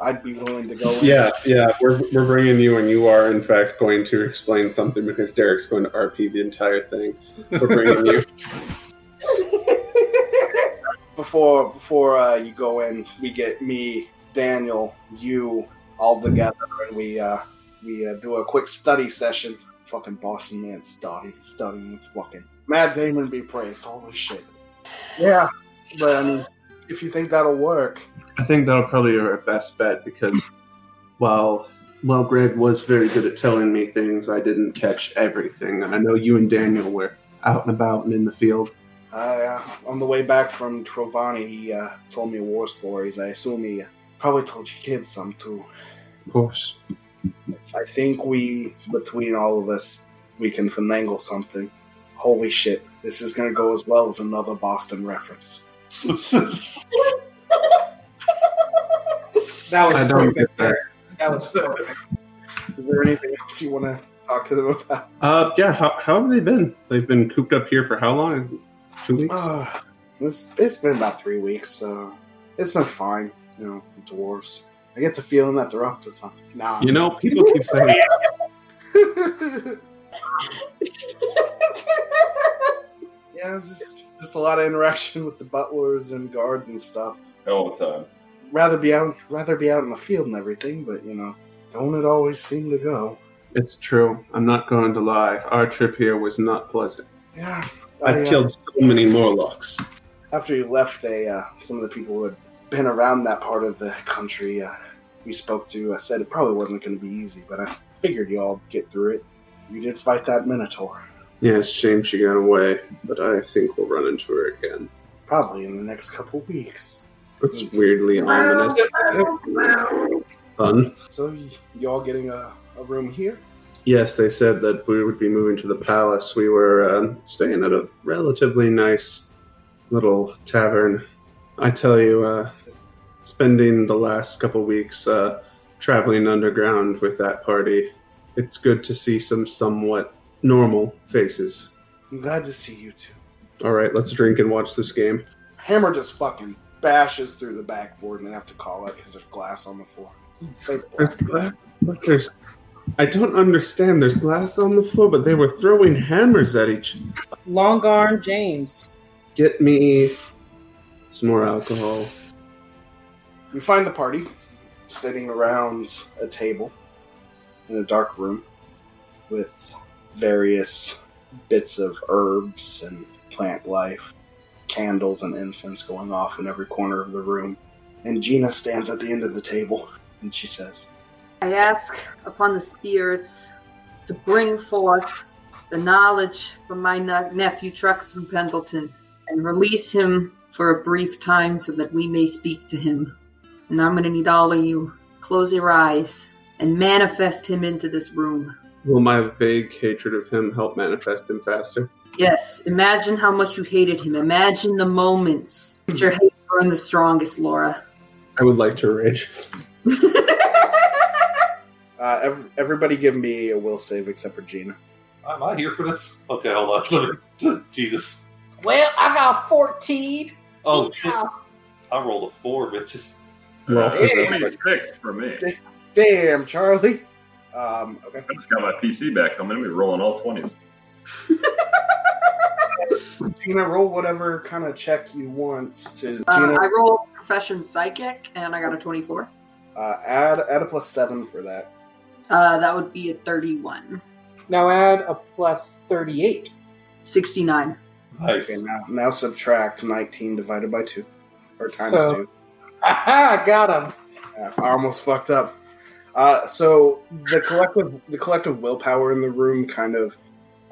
Speaker 6: I'd be willing to go. in.
Speaker 7: Yeah, yeah, we're, we're bringing you, and you are, in fact, going to explain something because Derek's going to RP the entire thing. We're bringing you.
Speaker 6: before before uh, you go in, we get me, Daniel, you all together, and we uh, we uh, do a quick study session. Fucking Boston man, study, studying is fucking. Matt Damon be praised. Holy shit. Yeah, but I mean, if you think that'll work,
Speaker 7: I think that'll probably be our best bet because while while Greg was very good at telling me things, I didn't catch everything. And I know you and Daniel were out and about and in the field.
Speaker 6: uh, on the way back from Trovani, he uh, told me war stories. I assume he probably told you kids some too.
Speaker 7: Of course.
Speaker 6: I think we, between all of us, we can finagle something. Holy shit, this is gonna go as well as another Boston reference.
Speaker 2: That was
Speaker 7: I don't
Speaker 2: perfect.
Speaker 7: get that.
Speaker 2: That was perfect.
Speaker 6: Is there anything else you want to talk to them about?
Speaker 7: Uh, yeah. How, how have they been? They've been cooped up here for how long? Two weeks.
Speaker 6: Uh, it's, it's been about three weeks. Uh, it's been fine, you know, dwarves. I get the feeling that they're up to something. Nah,
Speaker 7: you know, people keep saying
Speaker 6: yeah, just just a lot of interaction with the butlers and guards and stuff.
Speaker 4: All the time.
Speaker 6: Rather be out, rather be out in the field and everything, but you know, don't it always seem to go?
Speaker 7: it's true. I'm not going to lie. Our trip here was not pleasant.
Speaker 6: Yeah,
Speaker 7: I've
Speaker 6: I, uh,
Speaker 7: killed so many Morlocks.
Speaker 6: after you left, they uh, some of the people who had been around that part of the country uh, we spoke to uh, said it probably wasn't going to be easy, but I figured you all get through it. You did fight that Minotaur,
Speaker 7: Yeah, it's a shame she got away, but I think we'll run into her again.
Speaker 6: probably in the next couple weeks.
Speaker 7: That's weirdly ominous. Fun.
Speaker 6: So y- you all getting a, a room here?
Speaker 7: Yes, they said that we would be moving to the palace. We were um, staying at a relatively nice little tavern. I tell you, uh, spending the last couple weeks uh, traveling underground with that party, it's good to see some somewhat normal faces.
Speaker 6: I'm glad to see you too.
Speaker 7: All right, let's drink and watch this game.
Speaker 6: Hammer just fucking bashes through the backboard and they have to call it because there's glass on the floor.
Speaker 7: There's glass. Look, there's. I don't understand. There's glass on the floor, but they were throwing hammers at each.
Speaker 2: Long arm James.
Speaker 7: Get me some more alcohol.
Speaker 6: We find the party sitting around a table in a dark room with various bits of herbs and plant life, candles and incense going off in every corner of the room. And Gina stands at the end of the table and she says,
Speaker 3: I ask upon the spirits to bring forth the knowledge from my ne- nephew Truxton Pendleton and release him for a brief time so that we may speak to him. And I'm going to need all of you close your eyes and manifest him into this room.
Speaker 7: Will my vague hatred of him help manifest him faster?
Speaker 3: Yes, imagine how much you hated him. Imagine the moments that your hate burned the strongest, Laura.
Speaker 7: I would like to rage.
Speaker 6: uh, ev- Everybody give me a will save except for Gina.
Speaker 8: Am I here for this? Okay, hold on. Jesus.
Speaker 9: Well, I got 14.
Speaker 8: Oh shit! I rolled a four, bitches.
Speaker 7: Well,
Speaker 4: Uh,
Speaker 6: Yeah.
Speaker 4: 26 for me.
Speaker 6: Damn, Charlie. Um, okay.
Speaker 4: I just got my PC back. I'm going to be rolling all 20s.
Speaker 6: Gina, roll whatever kind of check you want to.
Speaker 3: Uh, I rolled profession psychic and I got a 24.
Speaker 6: uh, add add a plus seven for that.
Speaker 3: Uh, that would be a 31.
Speaker 2: Now add a plus 38.
Speaker 3: 69.
Speaker 8: Nice.
Speaker 6: Okay, now now subtract nineteen divided by two, or times
Speaker 2: So-
Speaker 6: two.
Speaker 2: Aha, got him.
Speaker 6: I almost fucked up. Uh, so the collective the collective willpower in the room kind of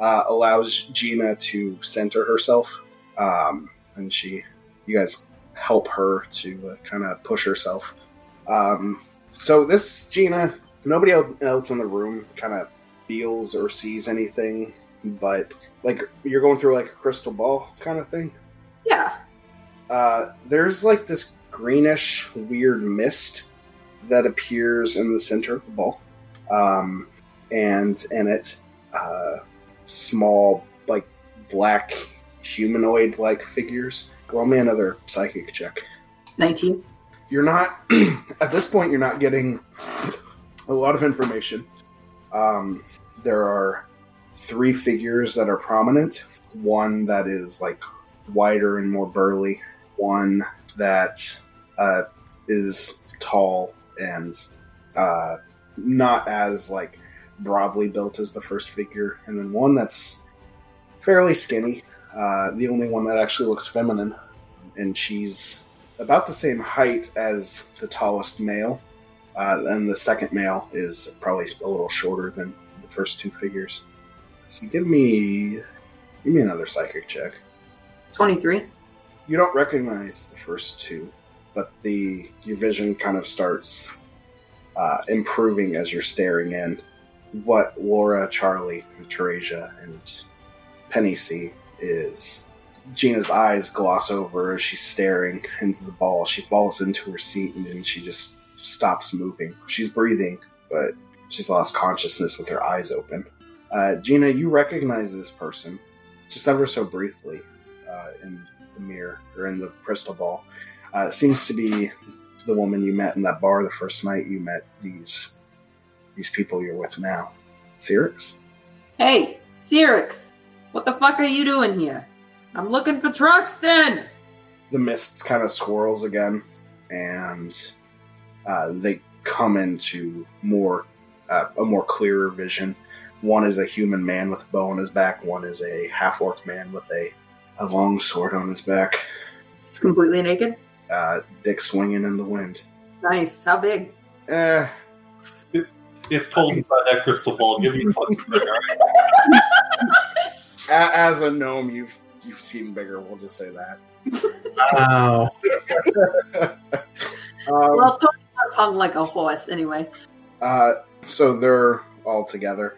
Speaker 6: uh, allows Gina to center herself, um, and she, you guys help her to uh, kind of push herself. Um, so this Gina, nobody else in the room kind of feels or sees anything, but like you're going through like a crystal ball kind of thing?
Speaker 3: Yeah.
Speaker 6: uh, there's like this greenish weird mist that appears in the center of the ball. Um, and in it uh, small like black humanoid like figures. Roll me another psychic check.
Speaker 3: 19.
Speaker 6: you're not at this point you're not getting a lot of information. Um, there are three figures that are prominent one that is like wider and more burly one that uh, is tall and uh, not as like broadly built as the first figure, and then one that's fairly skinny. Uh, the only one that actually looks feminine, and she's about the same height as the tallest male, uh, and the second male is probably a little shorter than the first two figures. So give me give me another psychic check.
Speaker 3: 23.
Speaker 6: You don't recognize the first two, but the your vision kind of starts uh, improving as you're staring in. What Laura, Charlie, and Teresia, and Penny see is Gina's eyes gloss over as she's staring into the ball. She falls into her seat and then she just stops moving. She's breathing, but she's lost consciousness with her eyes open. Uh, Gina, you recognize this person just ever so briefly uh, in the mirror or in the crystal ball. Uh, it seems to be the woman you met in that bar the first night you met these these people you're with now. Cyrix?
Speaker 3: Hey, Cyrix, what the fuck are you doing here? I'm looking for trucks then.
Speaker 6: the mist kind of swirls again, and uh, they come into more uh, a more clearer vision. One is a human man with a bow on his back. One is a half orc man with a a long sword on his back.
Speaker 3: It's completely naked.
Speaker 6: Uh, dick swinging in the wind.
Speaker 3: Nice. How big?
Speaker 6: Eh,
Speaker 8: It's cold inside that crystal ball. Give me a fucking break, all right?
Speaker 6: a- as a gnome, you've you've seen bigger. We'll just say that.
Speaker 7: Wow.
Speaker 6: Um,
Speaker 3: Well, Tony's hung like a horse anyway.
Speaker 6: Uh, so they're all together.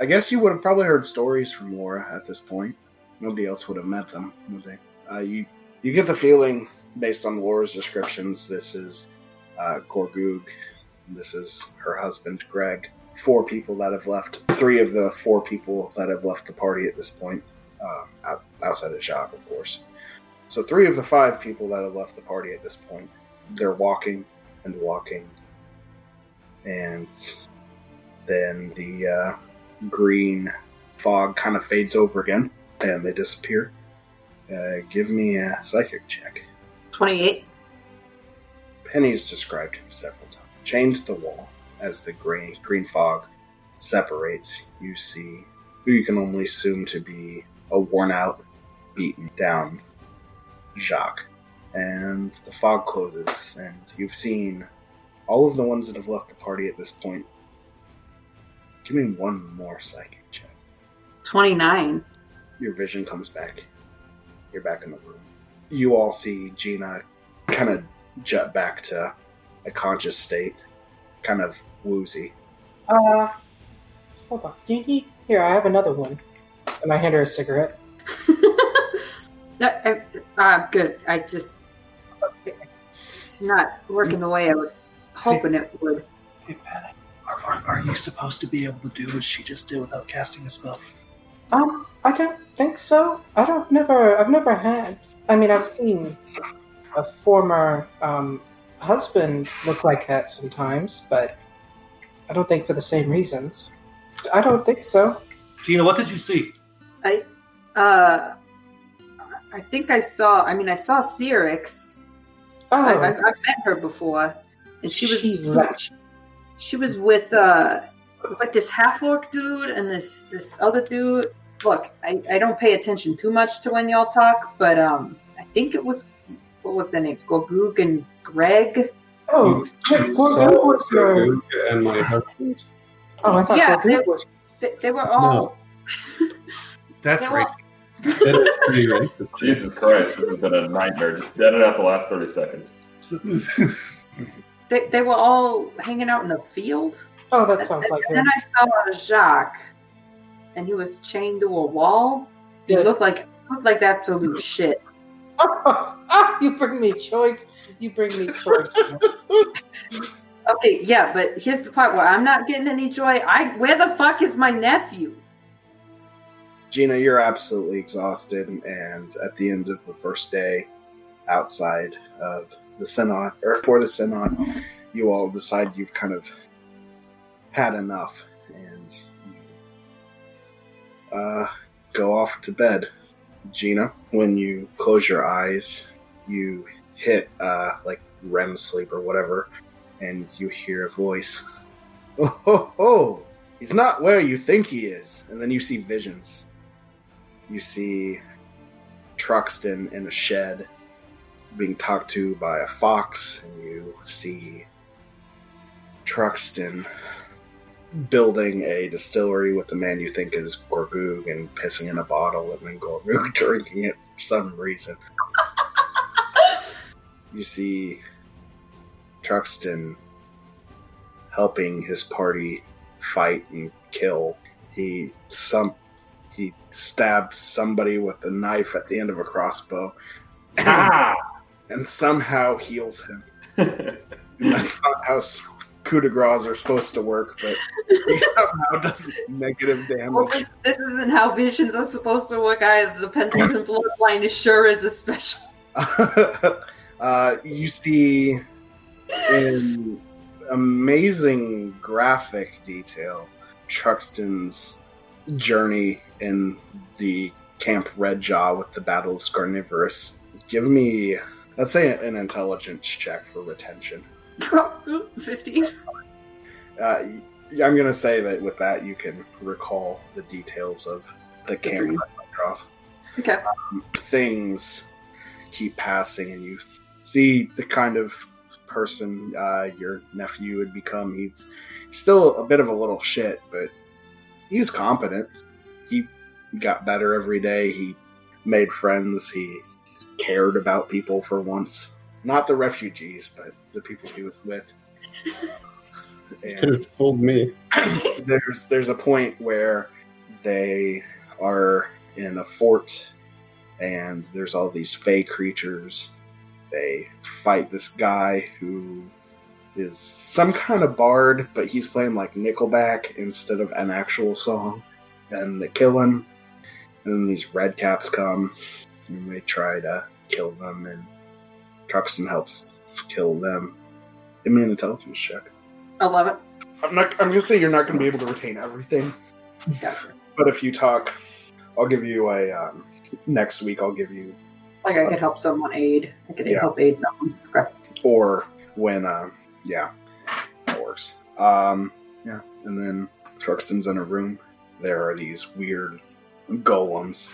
Speaker 6: I guess you would have probably heard stories from Laura at this point. Nobody else would have met them, would they? Uh, you you get the feeling, based on Laura's descriptions, this is uh, Gorgug. This is her husband, Greg. Four people that have left. Three of the four people that have left the party at this point, uh, out, outside of Jacques, of course. So three of the five people that have left the party at this point, they're walking and walking and then the uh, green fog kind of fades over again and they disappear. Uh, give me a psychic check.
Speaker 3: 28.
Speaker 6: Penny's described him several times. Chained to the wall as the green, green fog separates, you see who you can only assume to be a worn out, beaten down Jacques. And the fog closes, and you've seen all of the ones that have left the party at this point. Give me one more psychic check.
Speaker 3: 29.
Speaker 6: Your vision comes back. You're back in the room. You all see Gina kind of jet back to a conscious state, kind of woozy.
Speaker 2: Uh, hold on. Do you need? Here, I have another one. And I hand her a cigarette.
Speaker 3: No, I, uh, good. I just. It's not working the way I was hoping it would.
Speaker 10: Hey, Penny, are, are, are you supposed to be able to do what she just did without casting a spell?
Speaker 2: Um, I don't think so. I don't never. I've never had. I mean, I've seen a former um, husband look like that sometimes, but I don't think for the same reasons. I don't think so.
Speaker 5: Gina, what did you see?
Speaker 3: I, uh, I think I saw. I mean, I saw Cyrix.
Speaker 2: Oh,
Speaker 3: I, I've, I've met her before, and she was
Speaker 2: She left.
Speaker 3: She was with uh, it was like this half orc dude and this this other dude. Look, I, I don't pay attention too much to when y'all talk, but um, I think it was what was their names? Gorgug and Greg.
Speaker 2: oh, wait, Gorgug was your.
Speaker 7: and my husband.
Speaker 2: Oh, I thought
Speaker 3: Yeah, they-
Speaker 2: was.
Speaker 3: They, they were all.
Speaker 5: That's
Speaker 3: They were-
Speaker 5: racist.
Speaker 7: That is pretty racist.
Speaker 4: Jesus Christ, this has been a nightmare. Just dead enough the last 30 seconds.
Speaker 3: They, they were all hanging out in the field.
Speaker 2: Oh, that sounds like
Speaker 3: And
Speaker 2: him.
Speaker 3: then I saw Jacques, and he was chained to a wall. He
Speaker 2: Yeah.
Speaker 3: looked like looked like absolute shit.
Speaker 2: ah, you bring me joy. You bring me joy.
Speaker 3: Okay, yeah, but here's the part where I'm not getting any joy. I where the fuck is my nephew?
Speaker 6: Gina, you're absolutely exhausted, and at the end of the first day outside of the Synod, or for the Synod, you all decide you've kind of had enough, and uh, go off to bed. Gina, when you close your eyes, you hit uh, like REM sleep or whatever, and you hear a voice. Oh, ho, ho! He's not where you think he is. And then you see visions. You see Truxton in a shed being talked to by a fox, and you see Truxton building a distillery with the man you think is Gorgug and pissing in a bottle, and then Gorgug drinking it for some reason. you see Truxton helping his party fight and kill. He some he stabbed somebody with a knife at the end of a crossbow
Speaker 4: Ah!
Speaker 6: And somehow heals him. And that's not how s- coup de grace are supposed to work, but he somehow does negative
Speaker 3: Well,
Speaker 6: damage.
Speaker 3: this, this isn't how visions are supposed to work either. The Pendleton bloodline is sure is a special.
Speaker 6: uh, you see in amazing graphic detail Truxton's journey in the Camp Red Jaw with the Battle of Scarnivorous. Give me, let's say, an intelligence check for retention.
Speaker 3: 15.
Speaker 6: Uh, I'm going to say that with that, you can recall the details of the Camp
Speaker 3: dream.
Speaker 6: Red Jaw
Speaker 3: Okay.
Speaker 6: things keep passing and you see the kind of person uh, your nephew would become. He's still a bit of a little shit, but he was competent. He got better every day. He made friends. He cared about people for once. Not the refugees, but the people he was with.
Speaker 7: Could
Speaker 6: And
Speaker 7: have fooled me.
Speaker 6: there's there's a point where they are in a fort and there's all these fey creatures they fight this guy who is some kind of bard but he's playing like nickelback instead of an actual song and they kill him and then these red caps come and they try to kill them and truxton helps kill them give me an intelligence check
Speaker 3: 11.
Speaker 6: I'm not. I'm gonna say you're not gonna be able to retain everything,
Speaker 3: Gotcha.
Speaker 6: but if you talk, I'll give you a. Um, next week, I'll give you,
Speaker 3: Like I could help someone aid. I could
Speaker 6: Yeah.
Speaker 3: help aid someone. Okay.
Speaker 6: or when. Uh, yeah, that works. Um, yeah, and then Truxton's in a room. There are these weird golems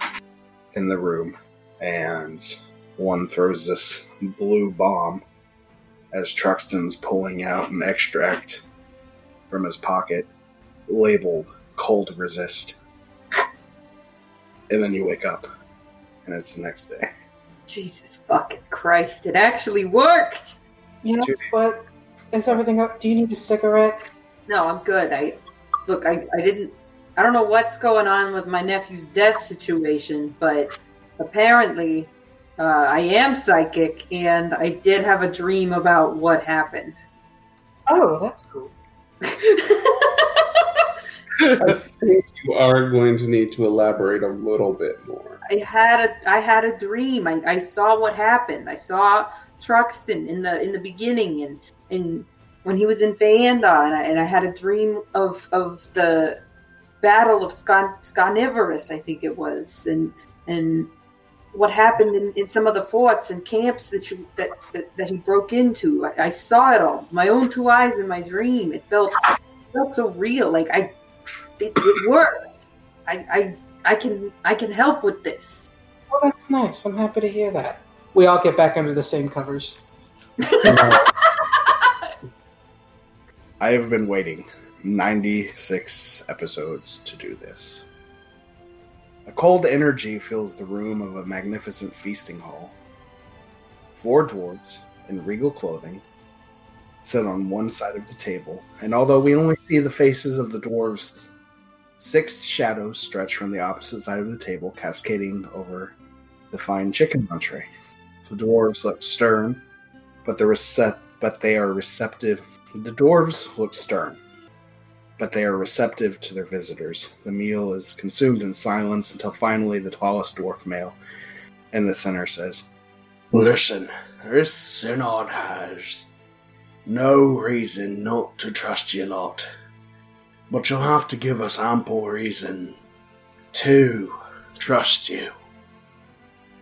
Speaker 6: in the room, and one throws this blue bomb as Truxton's pulling out an extract from his pocket labeled cold resist. And then you wake up, and it's the next day.
Speaker 3: Jesus fucking Christ. It actually worked.
Speaker 2: You
Speaker 6: know
Speaker 2: but is everything up? Do you need a cigarette?
Speaker 3: No, I'm good. I look. I, I didn't. I don't know what's going on with my nephew's death situation, but apparently, uh, I am psychic, and I did have a dream about what happened.
Speaker 2: Oh, that's cool.
Speaker 7: I think you are going to need to elaborate a little bit more.
Speaker 3: I had a I had a dream. I, I saw what happened. I saw Truxton in the in the beginning and and when he was in Phaendar and I, and I had a dream of of the battle of Scon- Scarnivorous, I think it was, and and what happened in, in some of the forts and camps that you that that, that he broke into. I, I saw it all, my own two eyes in my dream. It felt it felt so real. Like I, it, it worked. I, I I can I can help with this.
Speaker 2: Well, that's nice. I'm happy to hear that. We all get back under the same covers.
Speaker 6: I have been waiting 96 episodes to do this. A cold energy fills the room of a magnificent feasting hall. Four dwarves in regal clothing sit on one side of the table, and although we only see the faces of the dwarves, six shadows stretch from the opposite side of the table, cascading over the fine chicken entree. The dwarves look stern, but but they are receptive the dwarves look stern, but they are receptive to their visitors. The meal is consumed in silence until finally the tallest dwarf male in the center says, Listen, this synod has no reason not to trust you lot, but you'll have to give us ample reason to trust you.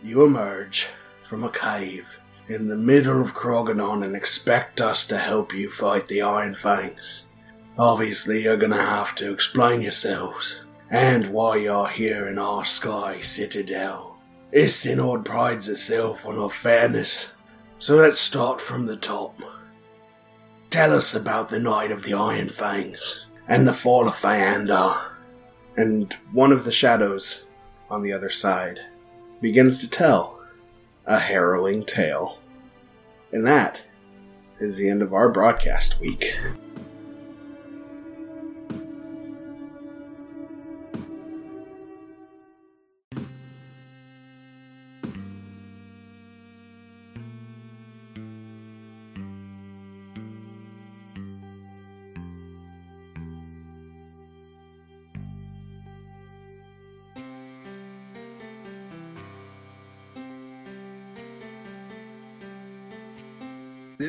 Speaker 6: You emerge from a cave in the middle of Kraggodan and expect us to help you fight the Iron Fangs. Obviously, you're gonna have to explain yourselves and why you're here in our sky citadel. This synod prides itself on our fairness, so let's start from the top. Tell us about the night of the Iron Fangs and the fall of Phaendar. And one of the shadows on the other side begins to tell a harrowing tale. And that is the end of our broadcast week.